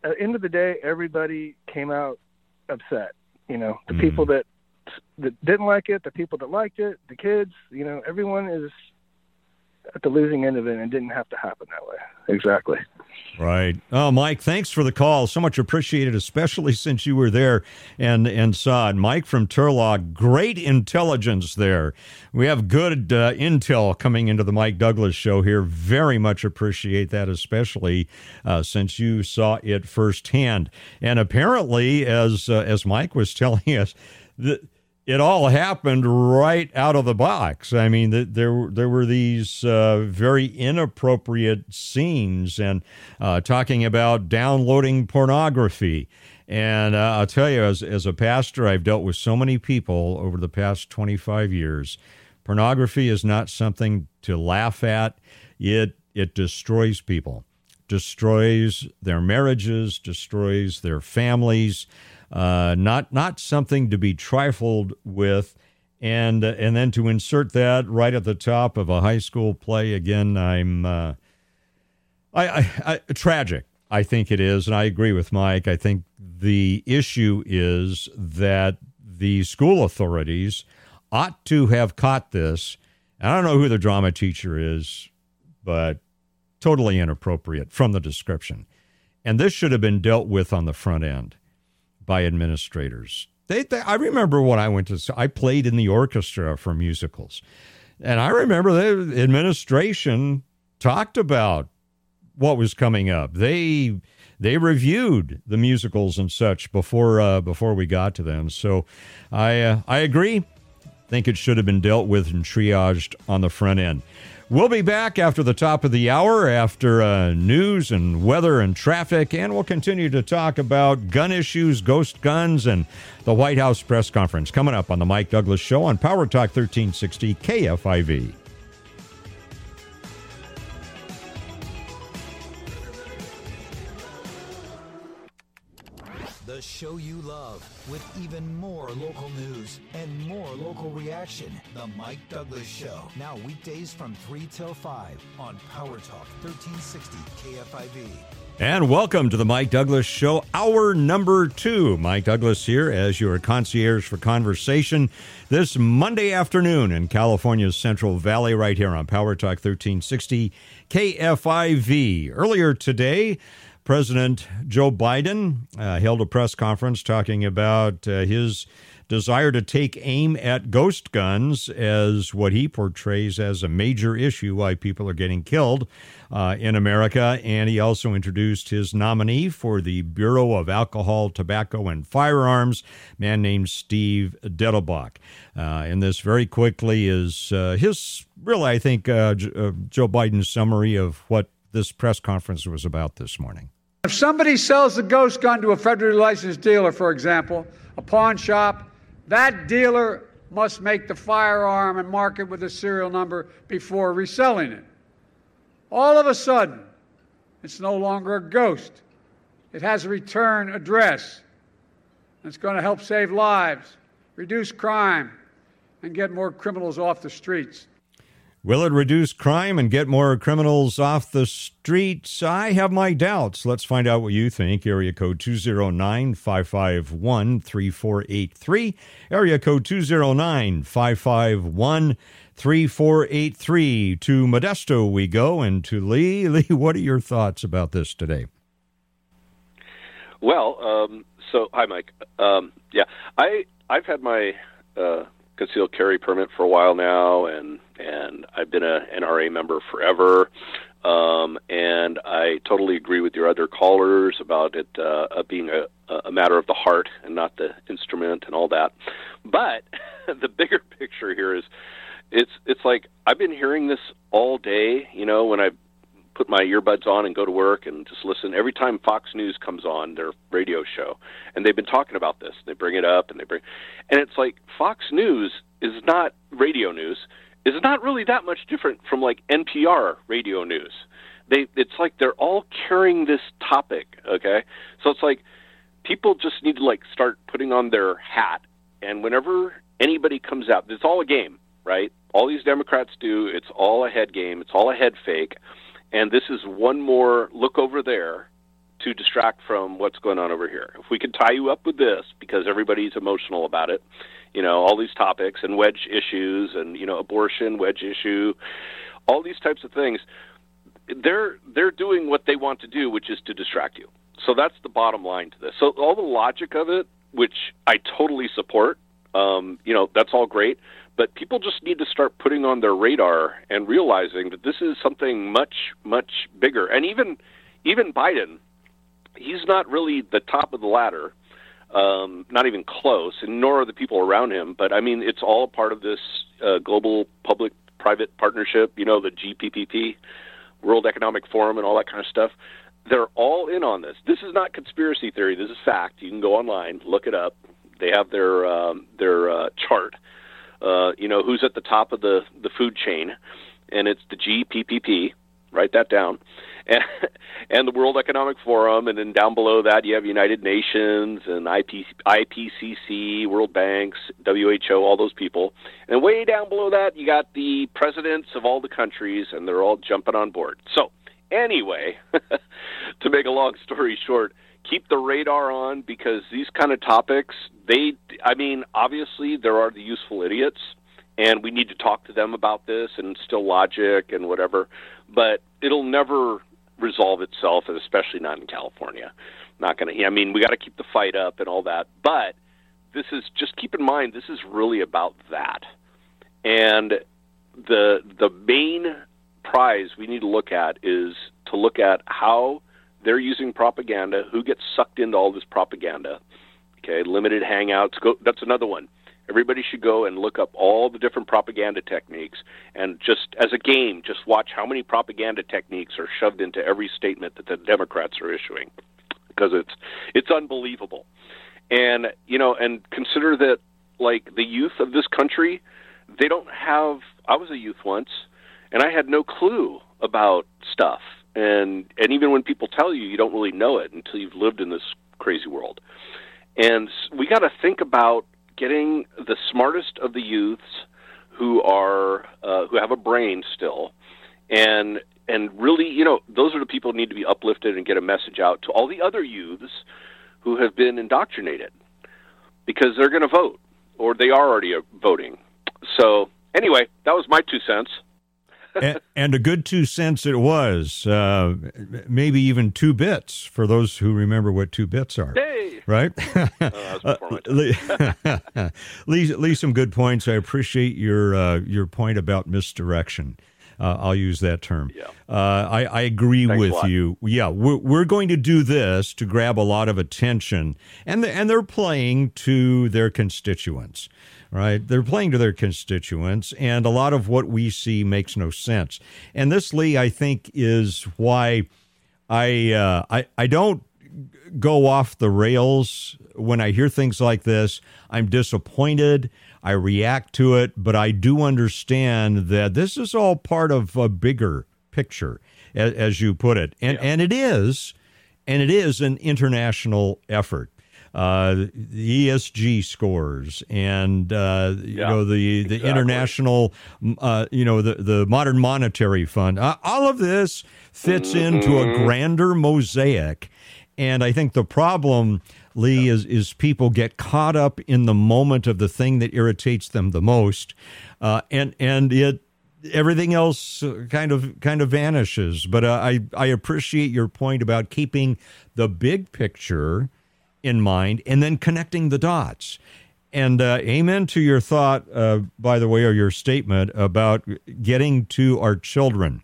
at the end of the day, everybody came out upset. You know, the mm. people that that didn't like it, the people that liked it, the kids. You know, everyone is at the losing end of it, and didn't have to happen that way. Exactly. Right. Oh, Mike, thanks for the call. So much appreciated, especially since you were there and and saw it. Mike from Turlock, great intelligence there. We have good uh, intel coming into the Mike Douglass show here. Very much appreciate that, especially uh, since you saw it firsthand. And apparently, as uh, as Mike was telling us, the it all happened right out of the box. I mean, there there were these uh, very inappropriate scenes and uh, talking about downloading pornography. And uh, I'll tell you, as as a pastor, I've dealt with so many people over the past twenty five years. Pornography is not something to laugh at. It it destroys people, destroys their marriages, destroys their families uh, not not something to be trifled with. And uh, and then to insert that right at the top of a high school play again, I'm uh, I, I, I tragic. I think it is, and I agree with Mike. I think the issue is that the school authorities ought to have caught this. I don't know who the drama teacher is, but totally inappropriate from the description. And this should have been dealt with on the front end by administrators. They, they, I remember when I went to, I played in the orchestra for musicals. And I remember the administration talked about what was coming up. They they reviewed the musicals and such before uh, before we got to them. So I uh, I agree. Think it should have been dealt with and triaged on the front end. We'll be back after the top of the hour, after uh, news and weather and traffic, and we'll continue to talk about gun issues, ghost guns, and the White House press conference coming up on the Mike Douglass Show on Power Talk 1360 KFIV. The show you love with even more local news and more local reaction. The Mike Douglass Show. Now weekdays from 3 till 5 on Power Talk 1360 KFIV. And welcome to the Mike Douglass Show, hour number two. Mike Douglass here as your concierge for conversation this Monday afternoon in California's Central Valley, right here on Power Talk 1360 KFIV. Earlier today, President Joe Biden uh, held a press conference talking about uh, his desire to take aim at ghost guns as what he portrays as a major issue why people are getting killed uh, in America. And he also introduced his nominee for the Bureau of Alcohol, Tobacco, and Firearms, man named Steve Dettelbach. Uh, and this very quickly is uh, his, really, I think, uh, Joe Biden's summary of what this press conference was about this morning. If somebody sells a ghost gun to a federally licensed dealer, for example, a pawn shop, that dealer must make the firearm and mark it with a serial number before reselling it. All of a sudden, it's no longer a ghost. It has a return address. It's going to help save lives, reduce crime, and get more criminals off the streets. Will it reduce crime and get more criminals off the streets? I have my doubts. Let's find out what you think. Area code 209 551 3483. Area code 209 551 3483. To Modesto we go and to Lee. Lee, what are your thoughts about this today? Well, um, so hi, Mike. Um, yeah, I I've had my uh, concealed carry permit for a while now, and and I've been a NRA member forever. Um, and I totally agree with your other callers about it uh, being a, a matter of the heart and not the instrument and all that. But the bigger picture here is, it's it's like I've been hearing this all day. You know, when I put my earbuds on and go to work and just listen every time Fox News comes on their radio show, and they've been talking about this. They bring it up and they bring, and it's like Fox News is not radio news. Is not really that much different from like NPR radio news. They it's like they're all carrying this topic. Okay, so it's like people just need to like start putting on their hat, and whenever anybody comes out, it's all a game, right? All these Democrats do, it's all a head game, it's all a head fake, and this is one more look over there to distract from what's going on over here. If we could tie you up with this, because everybody's emotional about it, you know, all these topics and wedge issues and, you know, abortion, wedge issue, all these types of things, they're they're doing what they want to do, which is to distract you. So that's the bottom line to this. So all the logic of it, which I totally support, um, you know, that's all great. But people just need to start putting on their radar and realizing that this is something much, much bigger. And even even Biden, he's not really the top of the ladder, um, not even close, and nor are the people around him. But I mean, it's all part of this uh, global public-private partnership. You know, the GPPP, World Economic Forum, and all that kind of stuff. They're all in on this. This is not conspiracy theory. This is fact. You can go online, look it up. They have their um, their uh, chart. Uh, you know who's at the top of the the food chain, and it's the GPPP. Write that down and, and the World Economic Forum, and then down below that you have United Nations and IP, IPCC, World Banks, WHO, all those people. And way down below that you got the presidents of all the countries, and they're all jumping on board. So anyway, to make a long story short, keep the radar on because these kind of topics, they, I mean, obviously there are the useful idiots and we need to talk to them about this and still logic and whatever but it'll never resolve itself, and especially not in California. Not going to. I mean, we got to keep the fight up and all that, but this is just keep in mind this is really about that, and the the main prize we need to look at is to look at how they're using propaganda, who gets sucked into all this propaganda. Okay, limited hangouts. Go, that's another one. Everybody should go and look up all the different propaganda techniques and just as a game, just watch how many propaganda techniques are shoved into every statement that the Democrats are issuing because it's it's unbelievable. And you know, and consider that like the youth of this country, they don't have I was a youth once and I had no clue about stuff. And and even when people tell you, you don't really know it until you've lived in this crazy world. And we got to think about getting the smartest of the youths who are uh, who have a brain still, and and really, you know, those are the people who need to be uplifted and get a message out to all the other youths who have been indoctrinated because they're going to vote or they are already voting. So anyway, that was my two cents and, and, a good two cents it was, uh, maybe even two bits for those who remember what two bits are. Hey. Right? uh, Lee, Lee, some good points. I appreciate your uh, your point about misdirection. Uh, I'll use that term. Yeah. Uh, I, I agree Thanks with you. Yeah, we're, we're going to do this to grab a lot of attention, and the, and they're playing to their constituents right? They're playing to their constituents, and a lot of what we see makes no sense. And this, Lee, I think, is why I uh, I I don't go off the rails when I hear things like this. I'm disappointed. I react to it, but I do understand that this is all part of a bigger picture, as, as you put it, and yeah. and it is, and it is an international effort uh, the ESG scores and uh, you yeah, know the the exactly. international uh, you know the the modern monetary fund. Uh, all of this fits mm-hmm. into a grander mosaic, and I think the problem. Lee is is people get caught up in the moment of the thing that irritates them the most, uh, and and it everything else kind of kind of vanishes. But uh, I I appreciate your point about keeping the big picture in mind and then connecting the dots. And uh, amen to your thought, uh, by the way, or your statement about getting to our children,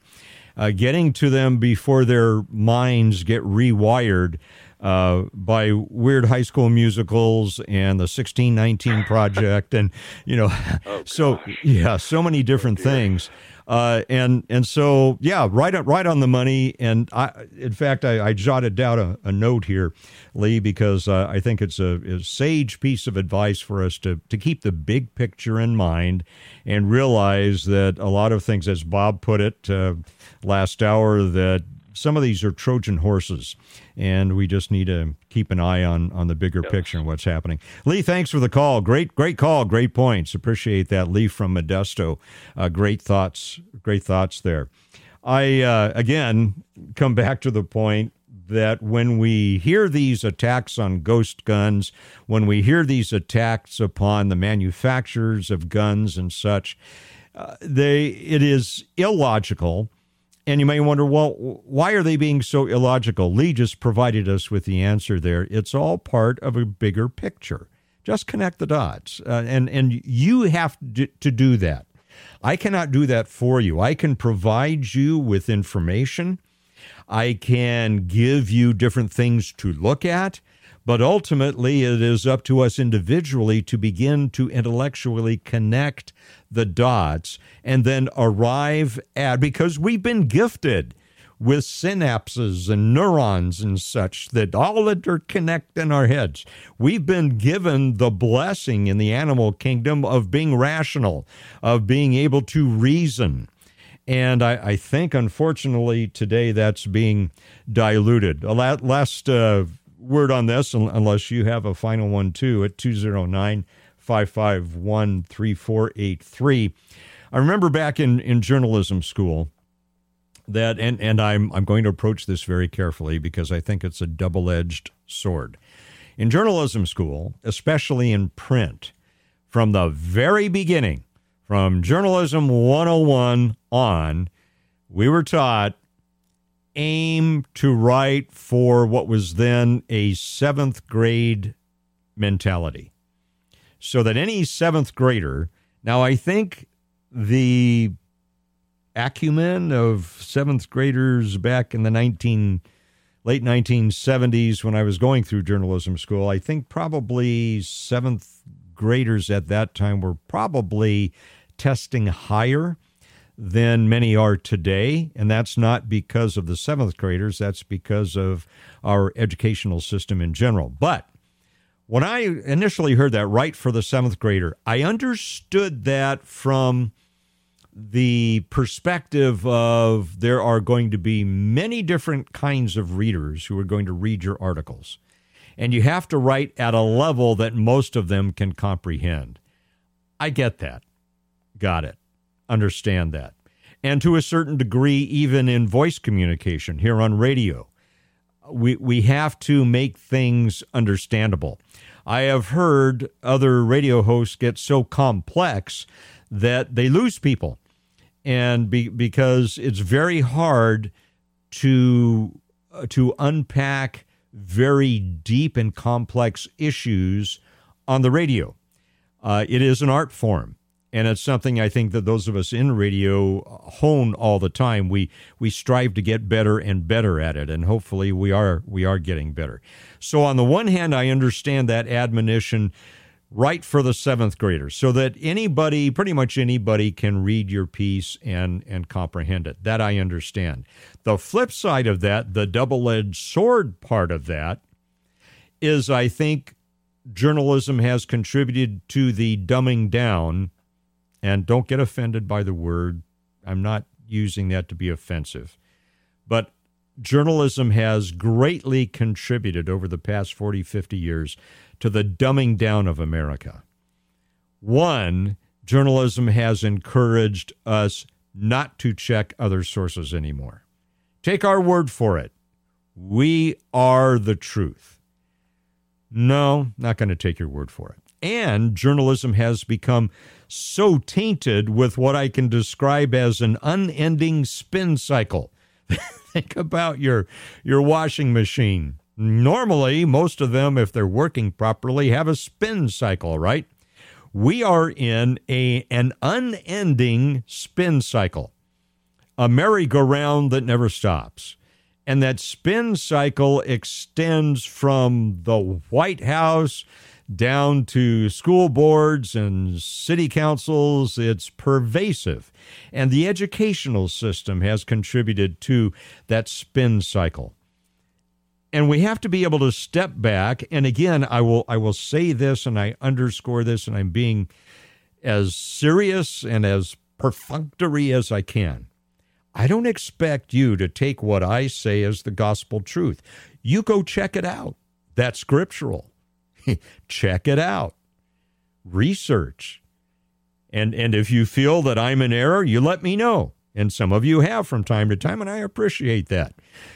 uh, getting to them before their minds get rewired uh, by weird high school musicals and the 1619 project. and, you know, oh, so, yeah, so many different oh, things. Uh, and and so yeah, right right on the money. And I, in fact, I, I jotted down a, a, note here, Lee, because uh, I think it's a, a, sage piece of advice for us to to keep the big picture in mind and realize that a lot of things, as Bob put it uh, last hour, that some of these are Trojan horses, and we just need to keep an eye on on the bigger picture and what's happening. Lee, thanks for the call. Great, great call. Great points. Appreciate that, Lee from Modesto. Uh, great thoughts. Great thoughts there. I uh, again come back to the point that when we hear these attacks on ghost guns, when we hear these attacks upon the manufacturers of guns and such, uh, they it is illogical and you may wonder, well, why are they being so illogical? Lee just provided us with the answer there. It's all part of a bigger picture. Just connect the dots. Uh, and, and you have to do that. I cannot do that for you. I can provide you with information. I can give you different things to look at. But ultimately, it is up to us individually to begin to intellectually connect the dots and then arrive at, because we've been gifted with synapses and neurons and such that all interconnect in our heads. We've been given the blessing in the animal kingdom of being rational, of being able to reason. And I, I think, unfortunately, today that's being diluted. Last uh, word on this, unless you have a final one too, at 209 551 3483. I remember back in, in journalism school that, and, and I'm, I'm going to approach this very carefully because I think it's a double edged sword. In journalism school, especially in print, from the very beginning, from Journalism 101 on, we were taught aim to write for what was then a seventh grade mentality. So that any seventh grader, now I think the acumen of seventh graders back in the 19 late 1970s when I was going through journalism school, I think probably seventh graders at that time were probably testing higher than many are today. And that's not because of the seventh graders, that's because of our educational system in general. But when I initially heard that, write for the seventh grader, I understood that from the perspective of there are going to be many different kinds of readers who are going to read your articles. And you have to write at a level that most of them can comprehend. I get that. Got it understand that. And to a certain degree, even in voice communication here on radio, we, we have to make things understandable. I have heard other radio hosts get so complex that they lose people. And be, because it's very hard to uh, to unpack very deep and complex issues on the radio. Uh, it is an art form and it's something I think that those of us in radio hone all the time. We we strive to get better and better at it, and hopefully we are we are getting better. So on the one hand, I understand that admonition write for the seventh graders, so that anybody, pretty much anybody, can read your piece and and comprehend it. That I understand. The flip side of that, the double-edged sword part of that, is I think journalism has contributed to the dumbing down and don't get offended by the word. I'm not using that to be offensive. But journalism has greatly contributed over the past 40, 50 years to the dumbing down of America. One, journalism has encouraged us not to check other sources anymore. Take our word for it. We are the truth. No, not going to take your word for it. And journalism has become so tainted with what I can describe as an unending spin cycle. Think about your your washing machine. Normally, most of them if they're working properly have a spin cycle, right? We are in a an unending spin cycle. A merry-go-round that never stops. And that spin cycle extends from the White House down to school boards and city councils. It's pervasive. And the educational system has contributed to that spin cycle. And we have to be able to step back. And again, I will I will say this and I underscore this, and I'm being as serious and as perfunctory as I can. I don't expect you to take what I say as the gospel truth. You go check it out. That's scriptural. check it out. Research. And and if you feel that I'm in error, you let me know. And some of you have from time to time, and I appreciate that.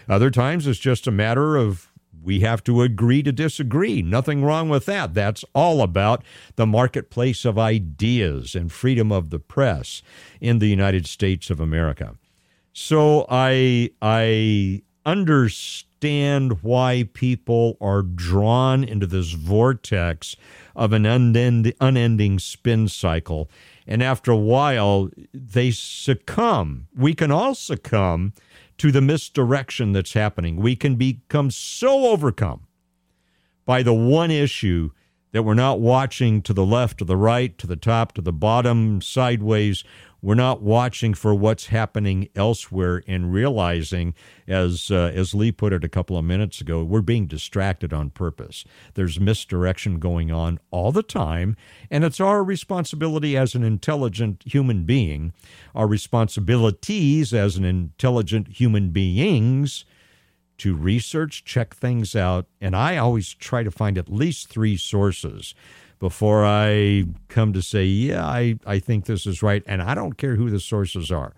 Other times it's just a matter of we have to agree to disagree. Nothing wrong with that. That's all about the marketplace of ideas and freedom of the press in the United States of America. So I I understand why people are drawn into this vortex of an unend- unending spin cycle. And after a while, they succumb. We can all succumb to the misdirection that's happening. We can become so overcome by the one issue that we're not watching to the left, to the right, to the top, to the bottom, sideways. We're not watching for what's happening elsewhere and realizing, as uh, as Lee put it a couple of minutes ago, we're being distracted on purpose. There's misdirection going on all the time, and it's our responsibility as an intelligent human being, our responsibilities as an intelligent human beings to research, check things out, and I always try to find at least three sources before I come to say, yeah, I, I think this is right. And I don't care who the sources are,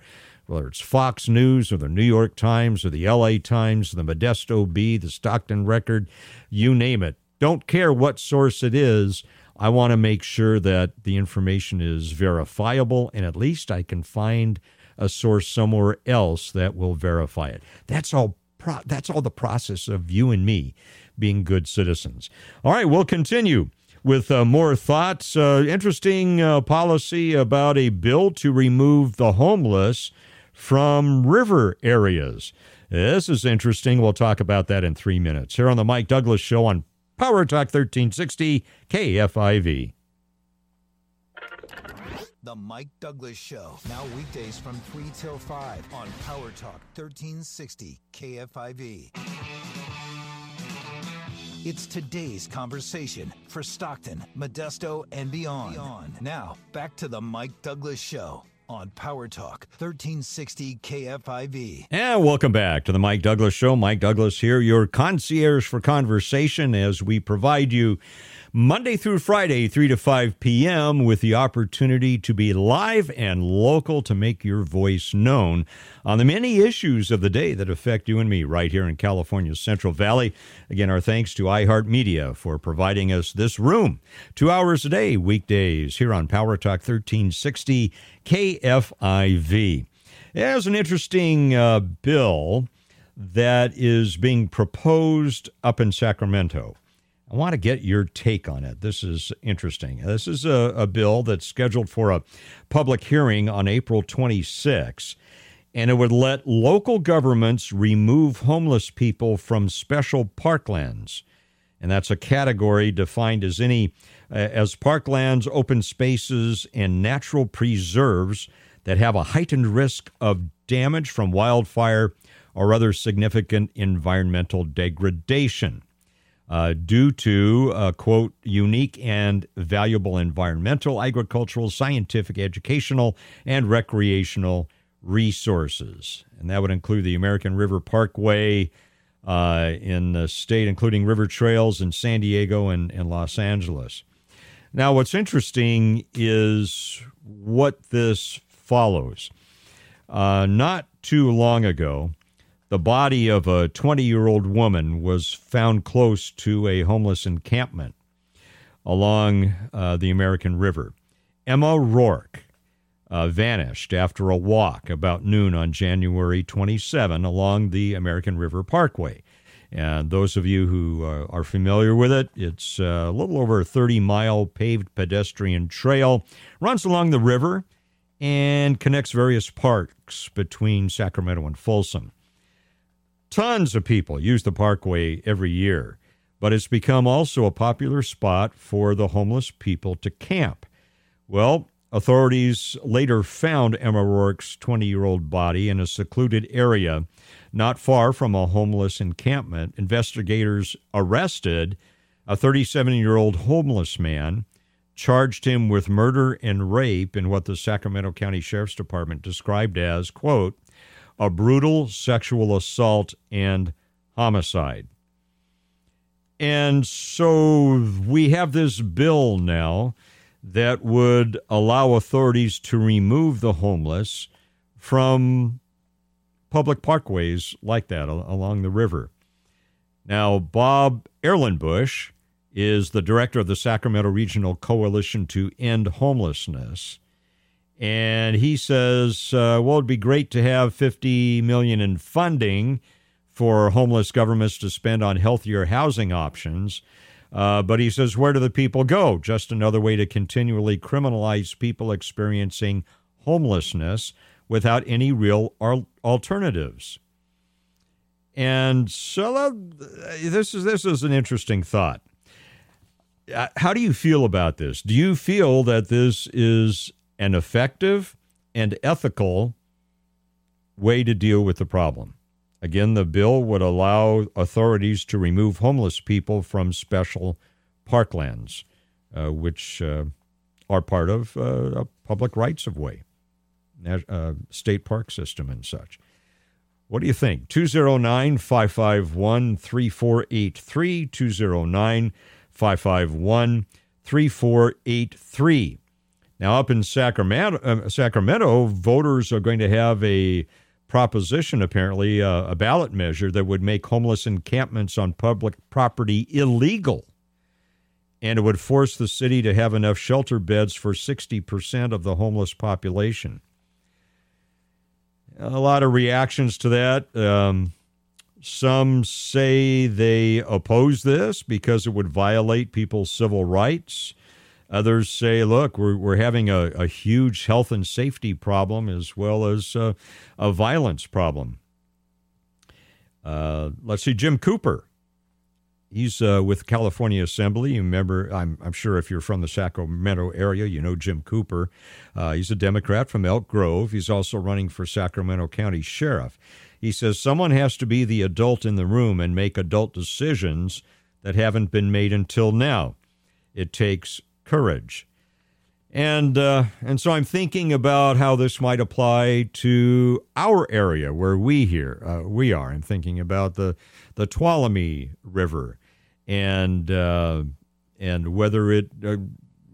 whether it's Fox News or the New York Times or the LA Times, the Modesto Bee, the Stockton Record, you name it. Don't care what source it is. I want to make sure that the information is verifiable and at least I can find a source somewhere else that will verify it. That's all pro- that's all the process of you and me being good citizens. All right, we'll continue with uh, more thoughts. Uh, interesting uh, policy about a bill to remove the homeless from river areas. This is interesting. We'll talk about that in three minutes here on the Mike Douglass Show on Power Talk 1360 KFIV. The Mike Douglass Show, now weekdays from 3 till 5 on Power Talk 1360 KFIV. It's today's conversation for Stockton, Modesto, and beyond. beyond. Now, back to the Mike Douglass Show on Power Talk 1360 KFIV. And welcome back to the Mike Douglass Show. Mike Douglass here, your concierge for conversation, as we provide you Monday through Friday, 3 to 5 p.m., with the opportunity to be live and local to make your voice known on the many issues of the day that affect you and me right here in California's Central Valley. Again, our thanks to iHeartMedia for providing us this room two hours a day, weekdays, here on Power Talk 1360 KFIV. There's an interesting uh, bill that is being proposed up in Sacramento. I want to get your take on it. This is interesting. This is a, a, bill that's scheduled for a public hearing on April 26, and it would let local governments remove homeless people from special parklands. And that's a category defined as any uh, as parklands, open spaces, and natural preserves that have a heightened risk of damage from wildfire or other significant environmental degradation uh, due to, uh, quote, unique and valuable environmental, agricultural, scientific, educational, and recreational resources. And that would include the American River Parkway uh, in the state, including river trails in San Diego and, and Los Angeles. Now, what's interesting is what this follows. Uh, not too long ago, the body of a 20 year old woman was found close to a homeless encampment along uh, the American River. Emma Roark uh, vanished after a walk about noon on January 27 along the American River Parkway. And those of you who uh, are familiar with it, it's uh, a little over a 30 mile paved pedestrian trail, runs along the river, and connects various parks between Sacramento and Folsom. Tons of people use the parkway every year, but it's become also a popular spot for the homeless people to camp. Well, authorities later found Emma Roark's 20 year old body in a secluded area not far from a homeless encampment. Investigators arrested a 37 year old homeless man, charged him with murder and rape in what the Sacramento County Sheriff's Department described as, quote, a brutal sexual assault and homicide. And so we have this bill now that would allow authorities to remove the homeless from public parkways like that along the river. Now, Bob Erlenbusch is the director of the Sacramento Regional Coalition to End Homelessness. And he says, uh, well, it'd be great to have 50 million in funding for homeless governments to spend on healthier housing options. Uh, but he says, where do the people go? Just another way to continually criminalize people experiencing homelessness without any real alternatives. And so uh, this is this is an interesting thought. Uh, how do you feel about this? Do you feel that this is an effective and ethical way to deal with the problem? Again, the bill would allow authorities to remove homeless people from special parklands, uh, which uh, are part of uh, a public rights of way, uh, state park system, and such. What do you think? 209 551 3483. 209 551 3483. Now, up in Sacramento, uh, Sacramento, voters are going to have a proposition, apparently, uh, a ballot measure that would make homeless encampments on public property illegal. And it would force the city to have enough shelter beds for 60% of the homeless population. A lot of reactions to that. Um, some say they oppose this because it would violate people's civil rights. Others say, look, we're, we're having a, a huge health and safety problem as well as uh, a violence problem. Uh, let's see, Jim Cooper. He's uh, with California Assembly. You remember, I'm, I'm, sure if you're from the Sacramento area, you know Jim Cooper. Uh, he's a Democrat from Elk Grove. He's also running for Sacramento County Sheriff. He says someone has to be the adult in the room and make adult decisions that haven't been made until now. It takes courage. And uh, and so I'm thinking about how this might apply to our area where we here uh, we are. I'm thinking about the the Tuolumne River, and uh, and whether it uh,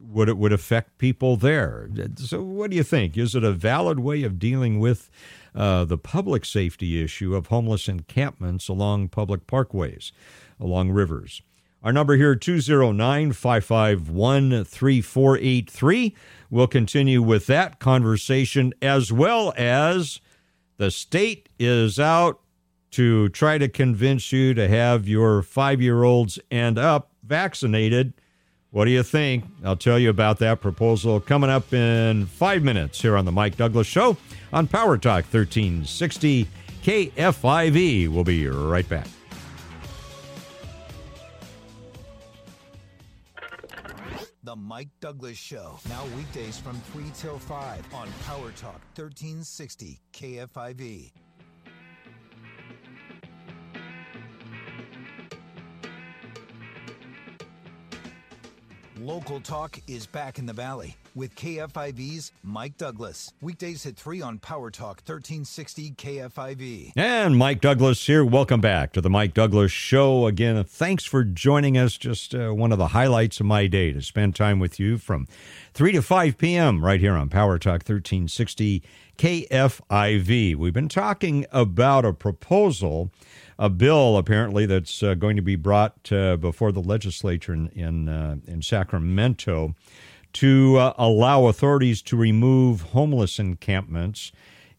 would it would affect people there. So what do you think? Is it a valid way of dealing with uh, the public safety issue of homeless encampments along public parkways, along rivers? Our number here, 209 551 3483. We'll continue with that conversation as well as the state is out to try to convince you to have your five year olds and up vaccinated. What do you think? I'll tell you about that proposal coming up in five minutes here on The Mike Douglass Show on Power Talk 1360 KFIV. We'll be right back. The Mike Douglass Show. Now weekdays from 3 till 5 on Power Talk 1360 KFIV. Local Talk is back in the Valley with KFIV's Mike Douglass. Weekdays at 3 on Power Talk 1360 KFIV. And Mike Douglass here. Welcome back to the Mike Douglass Show. Again, thanks for joining us. Just uh, one of the highlights of my day to spend time with you from 3 to 5 p.m. right here on Power Talk 1360 KFIV. We've been talking about a proposal a bill apparently that's uh, going to be brought uh, before the legislature in in, uh, in Sacramento to uh, allow authorities to remove homeless encampments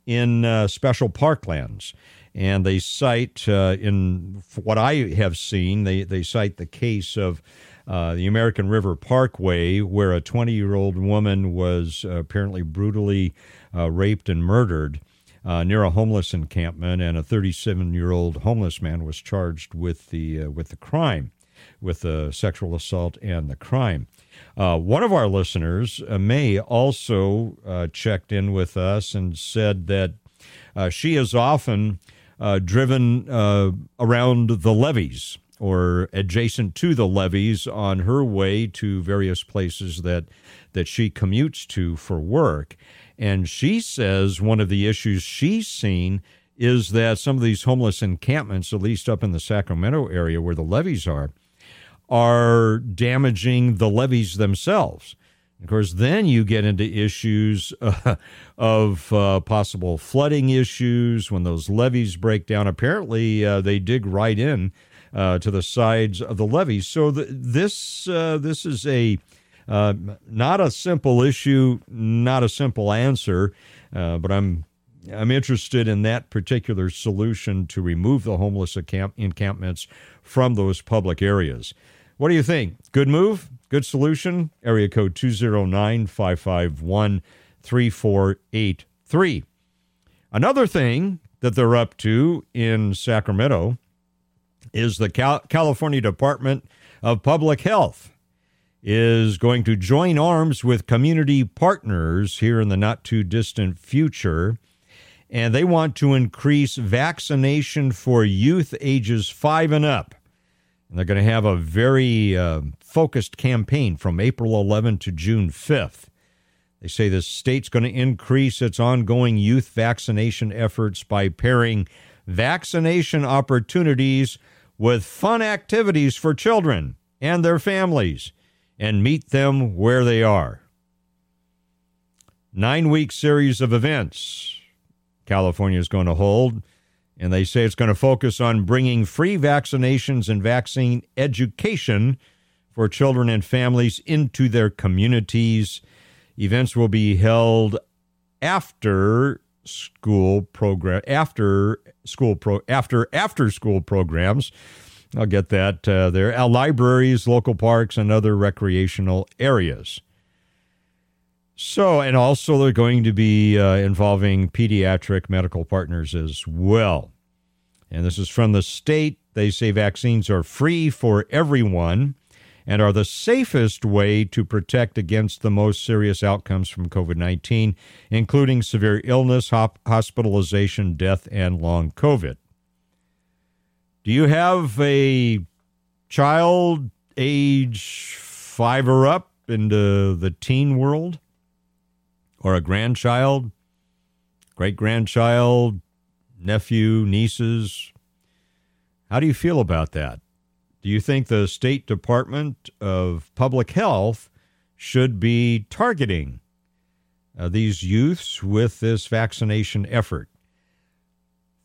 in uh, special parklands. And they cite, uh, in what I have seen, they, they cite the case of the American River Parkway, where a 20 year old woman was apparently brutally raped and murdered uh, near a homeless encampment, and a 37 year old homeless man was charged with the uh, with the crime, with the sexual assault and the crime. Uh, one of our listeners, uh, May, also uh, checked in with us and said that uh, she is often driven around the levees or adjacent to the levees on her way to various places that that she commutes to for work and she says one of the issues she's seen is that some of these homeless encampments, at least up in the Sacramento area where the levees are, are damaging the levees themselves. Of course, then you get into issues uh, of uh, possible flooding issues when those levees break down. Apparently, uh, they dig right in uh, to the sides of the levees. So the, this uh, this is a uh, not a simple issue, not a simple answer, but I'm I'm interested in that particular solution to remove the homeless encamp- encampments from those public areas. What do you think? Good move? Good solution? Area code 209 551 3483. Another thing that they're up to in Sacramento is the Cal- California Department of Public Health is going to join arms with community partners here in the not too distant future. And they want to increase vaccination for youth ages 5 and up. And they're going to have a very uh, focused campaign from April 11 to June 5th. They say the state's going to increase its ongoing youth vaccination efforts by pairing vaccination opportunities with fun activities for children and their families and meet them where they are. Nine week series of events California is going to hold and they say it's going to focus on bringing free vaccinations and vaccine education for children and families into their communities. Events will be held after school program after school pro after after school programs. I'll get that uh, there. Our libraries, local parks, and other recreational areas. So, and also they're going to be uh, involving pediatric medical partners as well. And this is from the state. They say vaccines are free for everyone and are the safest way to protect against the most serious outcomes from COVID 19, including severe illness, hospitalization, death, and long COVID. Do you have a child age five or up into the teen world? or a grandchild, great grandchild, nephew, nieces. How do you feel about that? Do you think the State Department of Public Health should be targeting uh, these youths with this vaccination effort?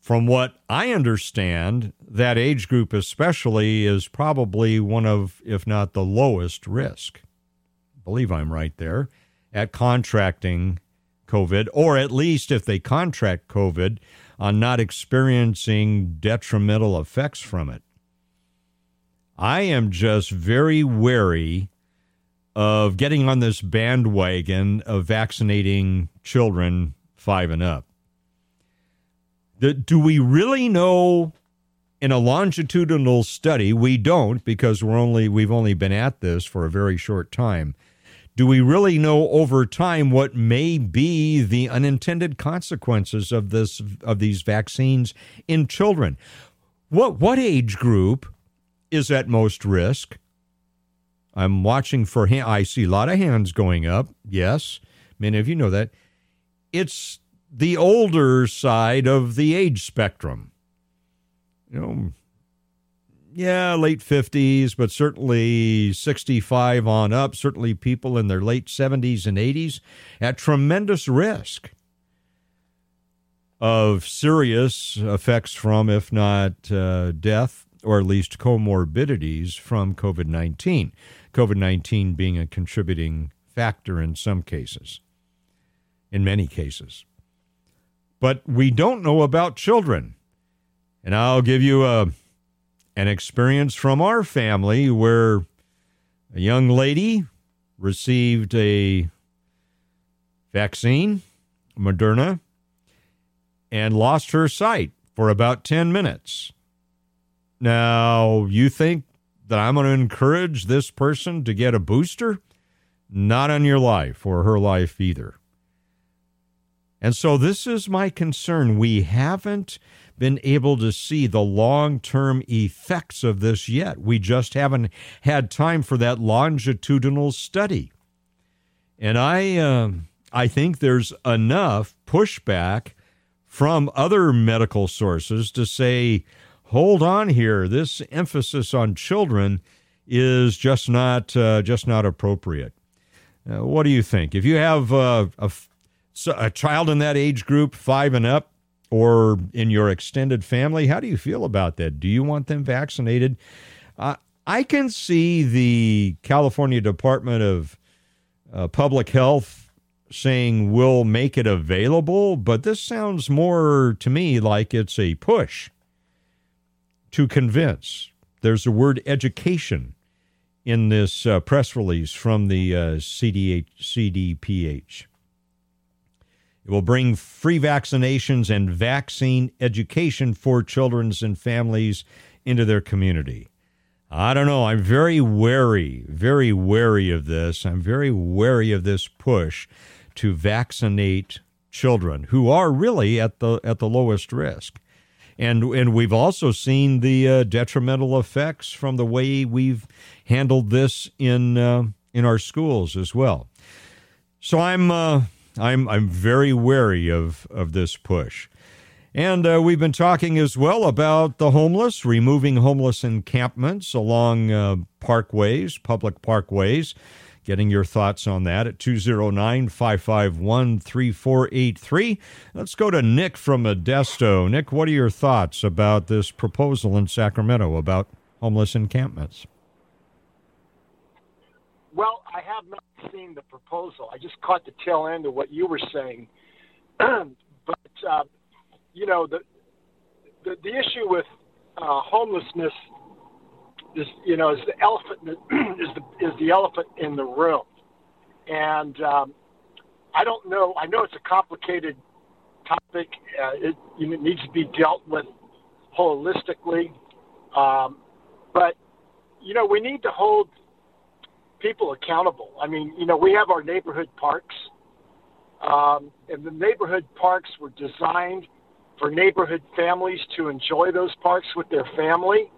From what I understand, that age group especially is probably one of, if not the lowest risk. I believe I'm right there at contracting COVID, or at least if they contract COVID, on not experiencing detrimental effects from it. I am just very wary of getting on this bandwagon of vaccinating children five and up. Do we really know in a longitudinal study? We don't because we're only we've only been at this for a very short time do we really know over time what may be the unintended consequences of this of these vaccines in children? What what age group is at most risk? I'm watching for. I see a lot of hands going up. Yes, many of you know that. It's the older side of the age spectrum. You know, yeah, late 50s, but certainly 65 on up, certainly people in their late 70s and 80s at tremendous risk of serious effects from, if not uh, death, or at least comorbidities from COVID 19. COVID 19 being a contributing factor in some cases, in many cases. But we don't know about children. And I'll give you a an experience from our family where a young lady received a vaccine, Moderna, and lost her sight for about 10 minutes. Now, you think that I'm going to encourage this person to get a booster? Not on your life or her life either. And so, this is my concern. We haven't been able to see the long term effects of this yet. We just haven't had time for that longitudinal study. And I, uh, I think there's enough pushback from other medical sources to say, hold on here, this emphasis on children is just not uh, just not appropriate. Uh, what do you think? If you have uh, a, a child in that age group, five and up, or in your extended family, how do you feel about that? Do you want them vaccinated? Uh, I can see the California Department of uh, Public Health saying we'll make it available, but this sounds more to me like it's a push to convince. There's the word education in this uh, press release from the uh, CDH, CDPH. It will bring free vaccinations and vaccine education for children and families into their community. I don't know. I'm very wary, very wary of this. I'm very wary of this push to vaccinate children who are really at the at the lowest risk. And and we've also seen the uh, detrimental effects from the way we've handled this in uh, in our schools as well. So I'm uh, I'm I'm very wary of of this push. And uh, we've been talking as well about the homeless, removing homeless encampments along uh, parkways, public parkways. Getting your thoughts on that at 209 551 3483. Let's go to Nick from Modesto. Nick, what are your thoughts about this proposal in Sacramento about homeless encampments? Well, I have not seen the proposal. I just caught the tail end of what you were saying. but uh, you know, the the, the issue with uh, homelessness is, you know, is the elephant is the is the elephant in the room, and um, I don't know. I know it's a complicated topic. Uh, it, it needs to be dealt with holistically, um, but you know, we need to hold people accountable. I mean, you know, we have our neighborhood parks, um, and the neighborhood parks were designed for neighborhood families to enjoy those parks with their family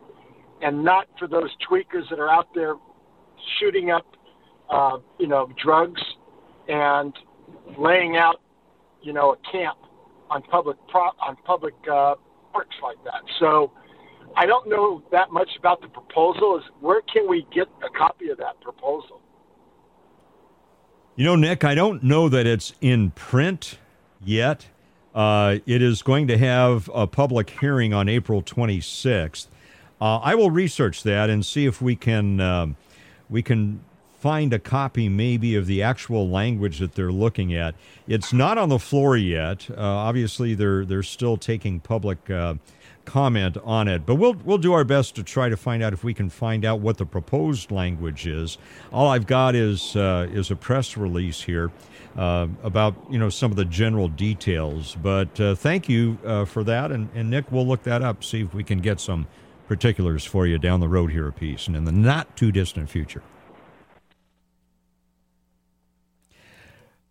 and not for those tweakers that are out there shooting up, uh, you know, drugs and laying out, you know, a camp on public pro- on public uh, parks like that. So I don't know that much about the proposal. Is where can we get a copy of that proposal? You know, Nick, I don't know that it's in print yet. Uh, it is going to have a public hearing on April 26th. Uh, I will research that and see if we can um, we can find a copy maybe of the actual language that they're looking at. It's not on the floor yet. Uh, obviously, they're they're still taking public uh, comment on it, but we'll we'll do our best to try to find out if we can find out what the proposed language is. All I've got is uh, is a press release here uh, about you know some of the general details. But uh, thank you uh, for that, and, and Nick, we'll look that up, see if we can get some particulars for you down the road here a piece, and in the not too distant future.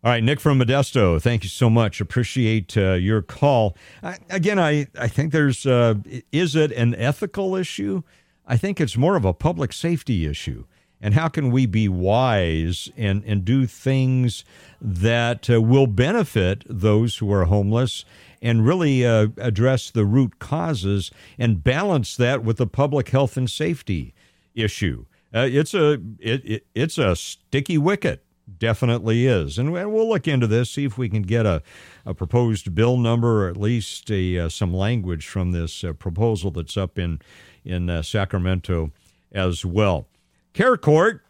All right, Nick from Modesto, thank you so much. Appreciate uh, your call. I, again, I, I think there's, uh, is it an ethical issue? I think it's more of a public safety issue and how can we be wise and, and do things that uh, will benefit those who are homeless and really uh, address the root causes and balance that with the public health and safety issue. Uh, it's a it, it, it's a sticky wicket, definitely is, and we'll look into this, see if we can get a, a proposed bill number or at least a uh, some language from this uh, proposal that's up in in uh, Sacramento as well. Care Court,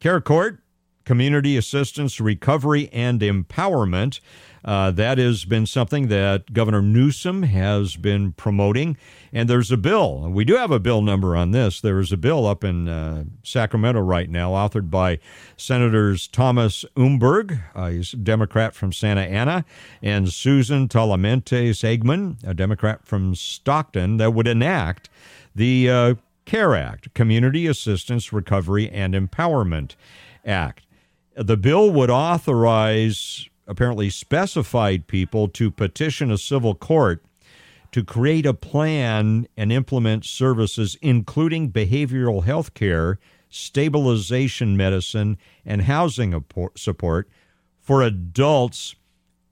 Care Court, Community Assistance, Recovery, and Empowerment. Uh, that has been something that Governor Newsom has been promoting. And there's a bill. We do have a bill number on this. There is a bill up in uh, Sacramento right now, authored by Senators Thomas Umberg, uh, he's a Democrat from Santa Ana, and Susan Talamantes Eggman, a Democrat from Stockton, that would enact the uh, CARE Act, Community Assistance, Recovery, and Empowerment Act. The bill would authorize apparently specified people to petition a civil court to create a plan and implement services including behavioral health care, stabilization medicine, and housing support for adults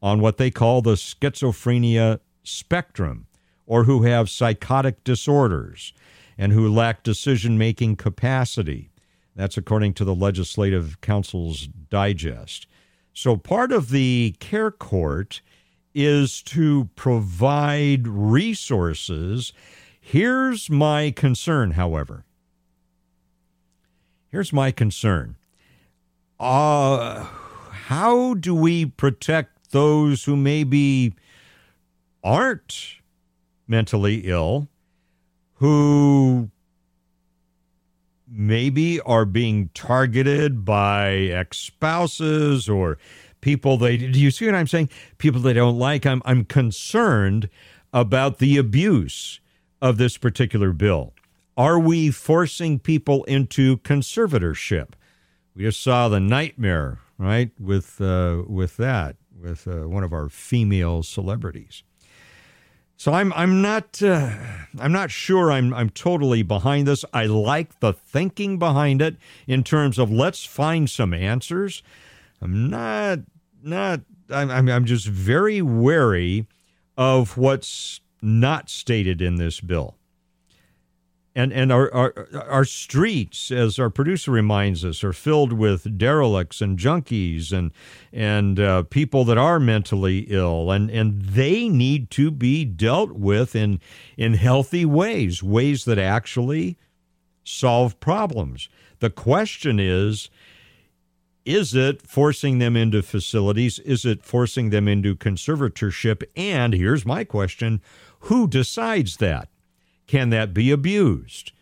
on what they call the schizophrenia spectrum or who have psychotic disorders and who lack decision making capacity. That's according to the Legislative Counsel's Digest. So, part of the care court is to provide resources. Here's my concern, however. Here's my concern. Uh, how do we protect those who maybe aren't mentally ill, who maybe are being targeted by ex spouses or people they do you see what I'm saying? People they don't like. I'm I'm concerned about the abuse of this particular bill. Are we forcing people into conservatorship? We just saw the nightmare, right, with uh, with that, with uh, one of our female celebrities. So I'm I'm not uh, I'm not sure I'm I'm totally behind this. I like the thinking behind it in terms of let's find some answers. I'm not not I'm I'm, I'm just very wary of what's not stated in this bill and and our, our our streets, as our producer reminds us, are filled with derelicts and junkies and and uh, people that are mentally ill, and and they need to be dealt with in in healthy ways, ways that actually solve problems. The question is. Is it forcing them into facilities? Is it forcing them into conservatorship? And here's my question who decides that? Can that be abused?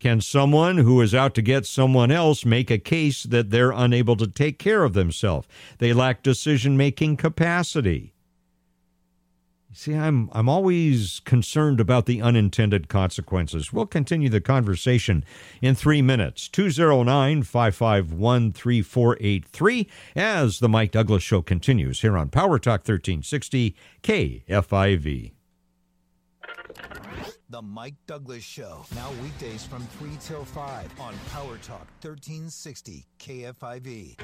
Can someone who is out to get someone else make a case that they're unable to take care of themselves? They lack decision making capacity. See, I'm I'm always concerned about the unintended consequences. We'll continue the conversation in three minutes. 209 551 3483 as the Mike Douglass Show continues here on Power Talk 1360 KFIV. The Mike Douglass Show. Now weekdays from 3 till 5 on Power Talk 1360 KFIV.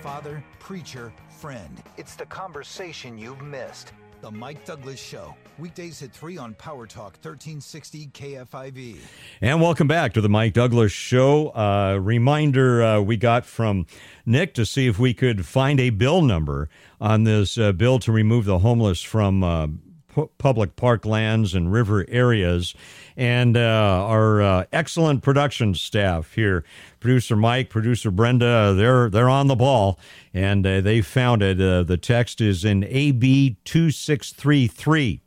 Father, preacher, friend. It's the conversation you've missed. The Mike Douglass Show. Weekdays at 3 on Power Talk 1360 KFIV. And welcome back to the Mike Douglass Show. Uh, reminder uh, we got from Nick to see if we could find a bill number on this uh, bill to remove the homeless from uh, pu- public parklands and river areas. And uh, our uh, excellent production staff here, producer Mike, producer Brenda, they're they're on the ball, and uh, they found it. Uh, the text is in AB two six three three.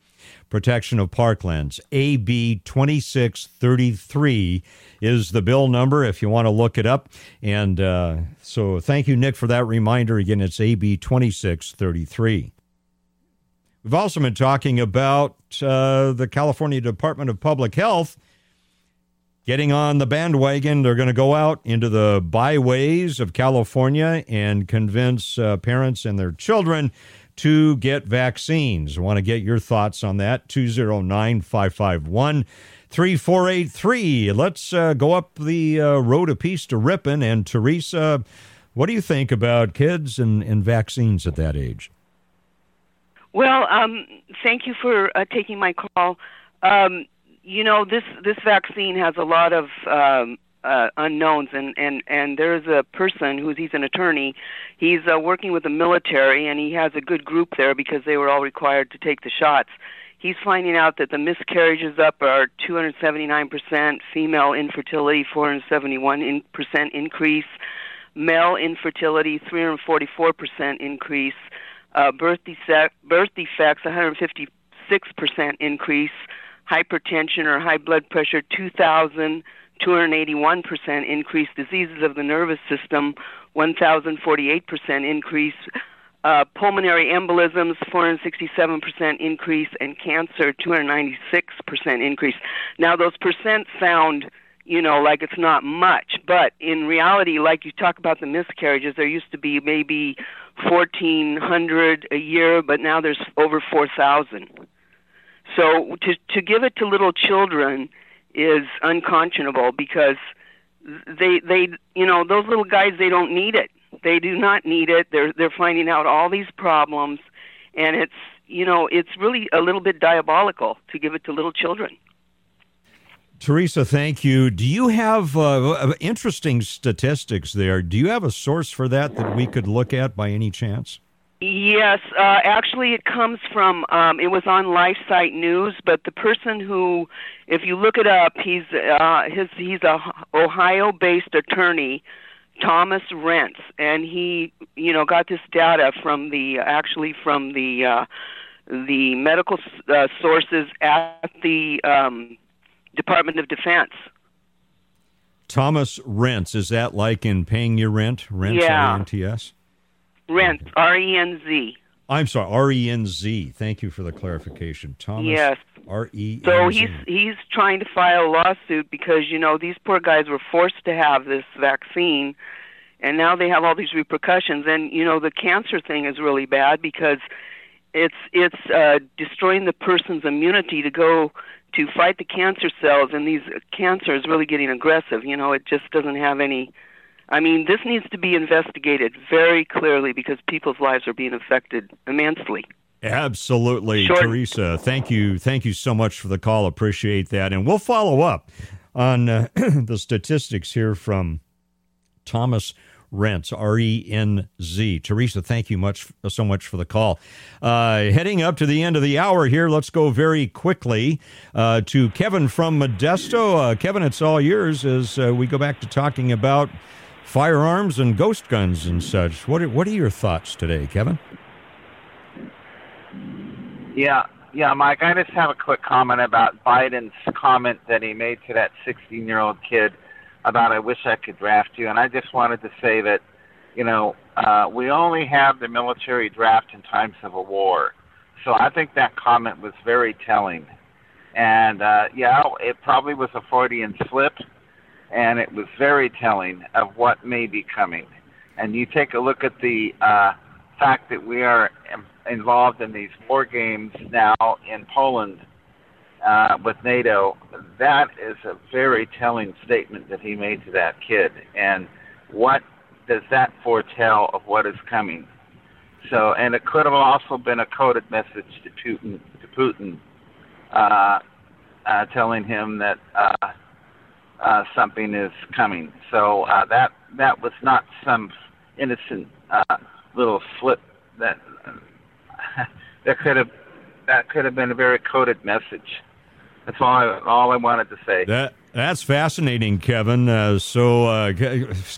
Protection of Parklands. AB 2633 is the bill number if you want to look it up. And uh, so thank you, Nick, for that reminder. Again, it's AB 2633. We've also been talking about uh, the California Department of Public Health getting on the bandwagon. They're going to go out into the byways of California and convince uh, parents and their children to get vaccines. I want to get your thoughts on that. 209 551 3483. Let's uh, go up the uh, road a piece to Ripon. And Teresa, what do you think about kids and, and vaccines at that age? Well, um, thank you for uh, taking my call. Um, you know, this this vaccine has a lot of um, uh, unknowns, and and and there's a person who's he's an attorney. He's uh, working with the military, and he has a good group there because they were all required to take the shots. He's finding out that the miscarriages up are 279%, female infertility 471% increase, male infertility 344% increase uh, birth, defect, birth defects 156% increase, hypertension or high blood pressure 2,281% increase, diseases of the nervous system 1,048% increase, uh, pulmonary embolisms 467% increase, and cancer 296% increase. Now, those percent sound you know, like it's not much. But in reality, like you talk about the miscarriages, there used to be maybe 1,400 a year, but now there's over 4,000. So to to give it to little children is unconscionable because they they you know those little guys they don't need it. They do not need it. They're they're finding out all these problems, and it's you know it's really a little bit diabolical to give it to little children. Teresa, thank you. Do you have uh, interesting statistics there? Do you have a source for that that we could look at by any chance? Yes, uh, actually, it comes from. Um, it was on LifeSite News, but the person who, if you look it up, he's uh, his he's a Ohio-based attorney, Thomas Renz, and he, you know, got this data from the actually from the uh, the medical uh, sources at the um, Department of Defense. Thomas Renz, is that like in paying your rent? Rent, Yeah. R-E-N-T-S? Renz, R E N Z. I'm sorry. Thank you for the clarification. Thomas Yes. R-E-N-Z. So he's he's trying to file a lawsuit because you know these poor guys were forced to have this vaccine, and now they have all these repercussions. And you know the cancer thing is really bad because it's it's uh, destroying the person's immunity to go to fight the cancer cells, and these cancer is really getting aggressive. You know, it just doesn't have any. I mean, this needs to be investigated very clearly because people's lives are being affected immensely. Absolutely, Teresa. Thank you, thank you so much for the call. Appreciate that, and we'll follow up on uh, the statistics here from Thomas Renz, R E N Z. Teresa, thank you much so much for the call. Uh, heading up to the end of the hour here, let's go very quickly uh, to Kevin from Modesto. Uh, Kevin, it's all yours as uh, we go back to talking about firearms and ghost guns and such. What are, what are your thoughts today, Kevin? Yeah, yeah, Mike. I just have a quick comment about Biden's comment that he made to that 16-year-old kid about "I wish I could draft you," and I just wanted to say that, you know, uh, we only have the military draft in times of a war, so I think that comment was very telling. And uh, yeah, it probably was a Freudian slip, and it was very telling of what may be coming. And you take a look at the uh, fact that we are involved in these war games now in Poland uh, with NATO, that is a very telling statement that he made to that kid. And what does that foretell of what is coming? So, and it could have also been a coded message to Putin, to Putin, uh, uh, telling him that uh, uh, something is coming. So uh, that that was not some innocent uh, little slip that that could have that could have been a very coded message. That's all I, all I wanted to say. That that's fascinating, Kevin. Uh, so, uh,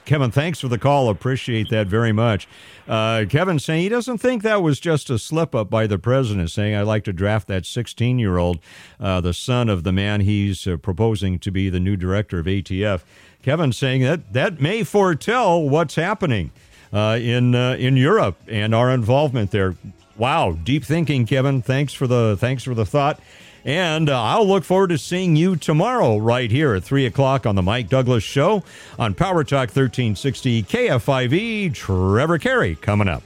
Kevin, thanks for the call. Appreciate that very much. Uh, Kevin saying he doesn't think that was just a slip up by the president, saying I'd like to draft that 16 year old, uh, the son of the man he's uh, proposing to be the new director of ATF. Kevin saying that that may foretell what's happening uh, in in Europe and our involvement there. Wow, deep thinking, Kevin. Thanks for the thanks for the thought. And uh, I'll look forward to seeing you tomorrow right here at 3 o'clock on the Mike Douglass Show on Power Talk 1360 KFIV. Trevor Carey coming up.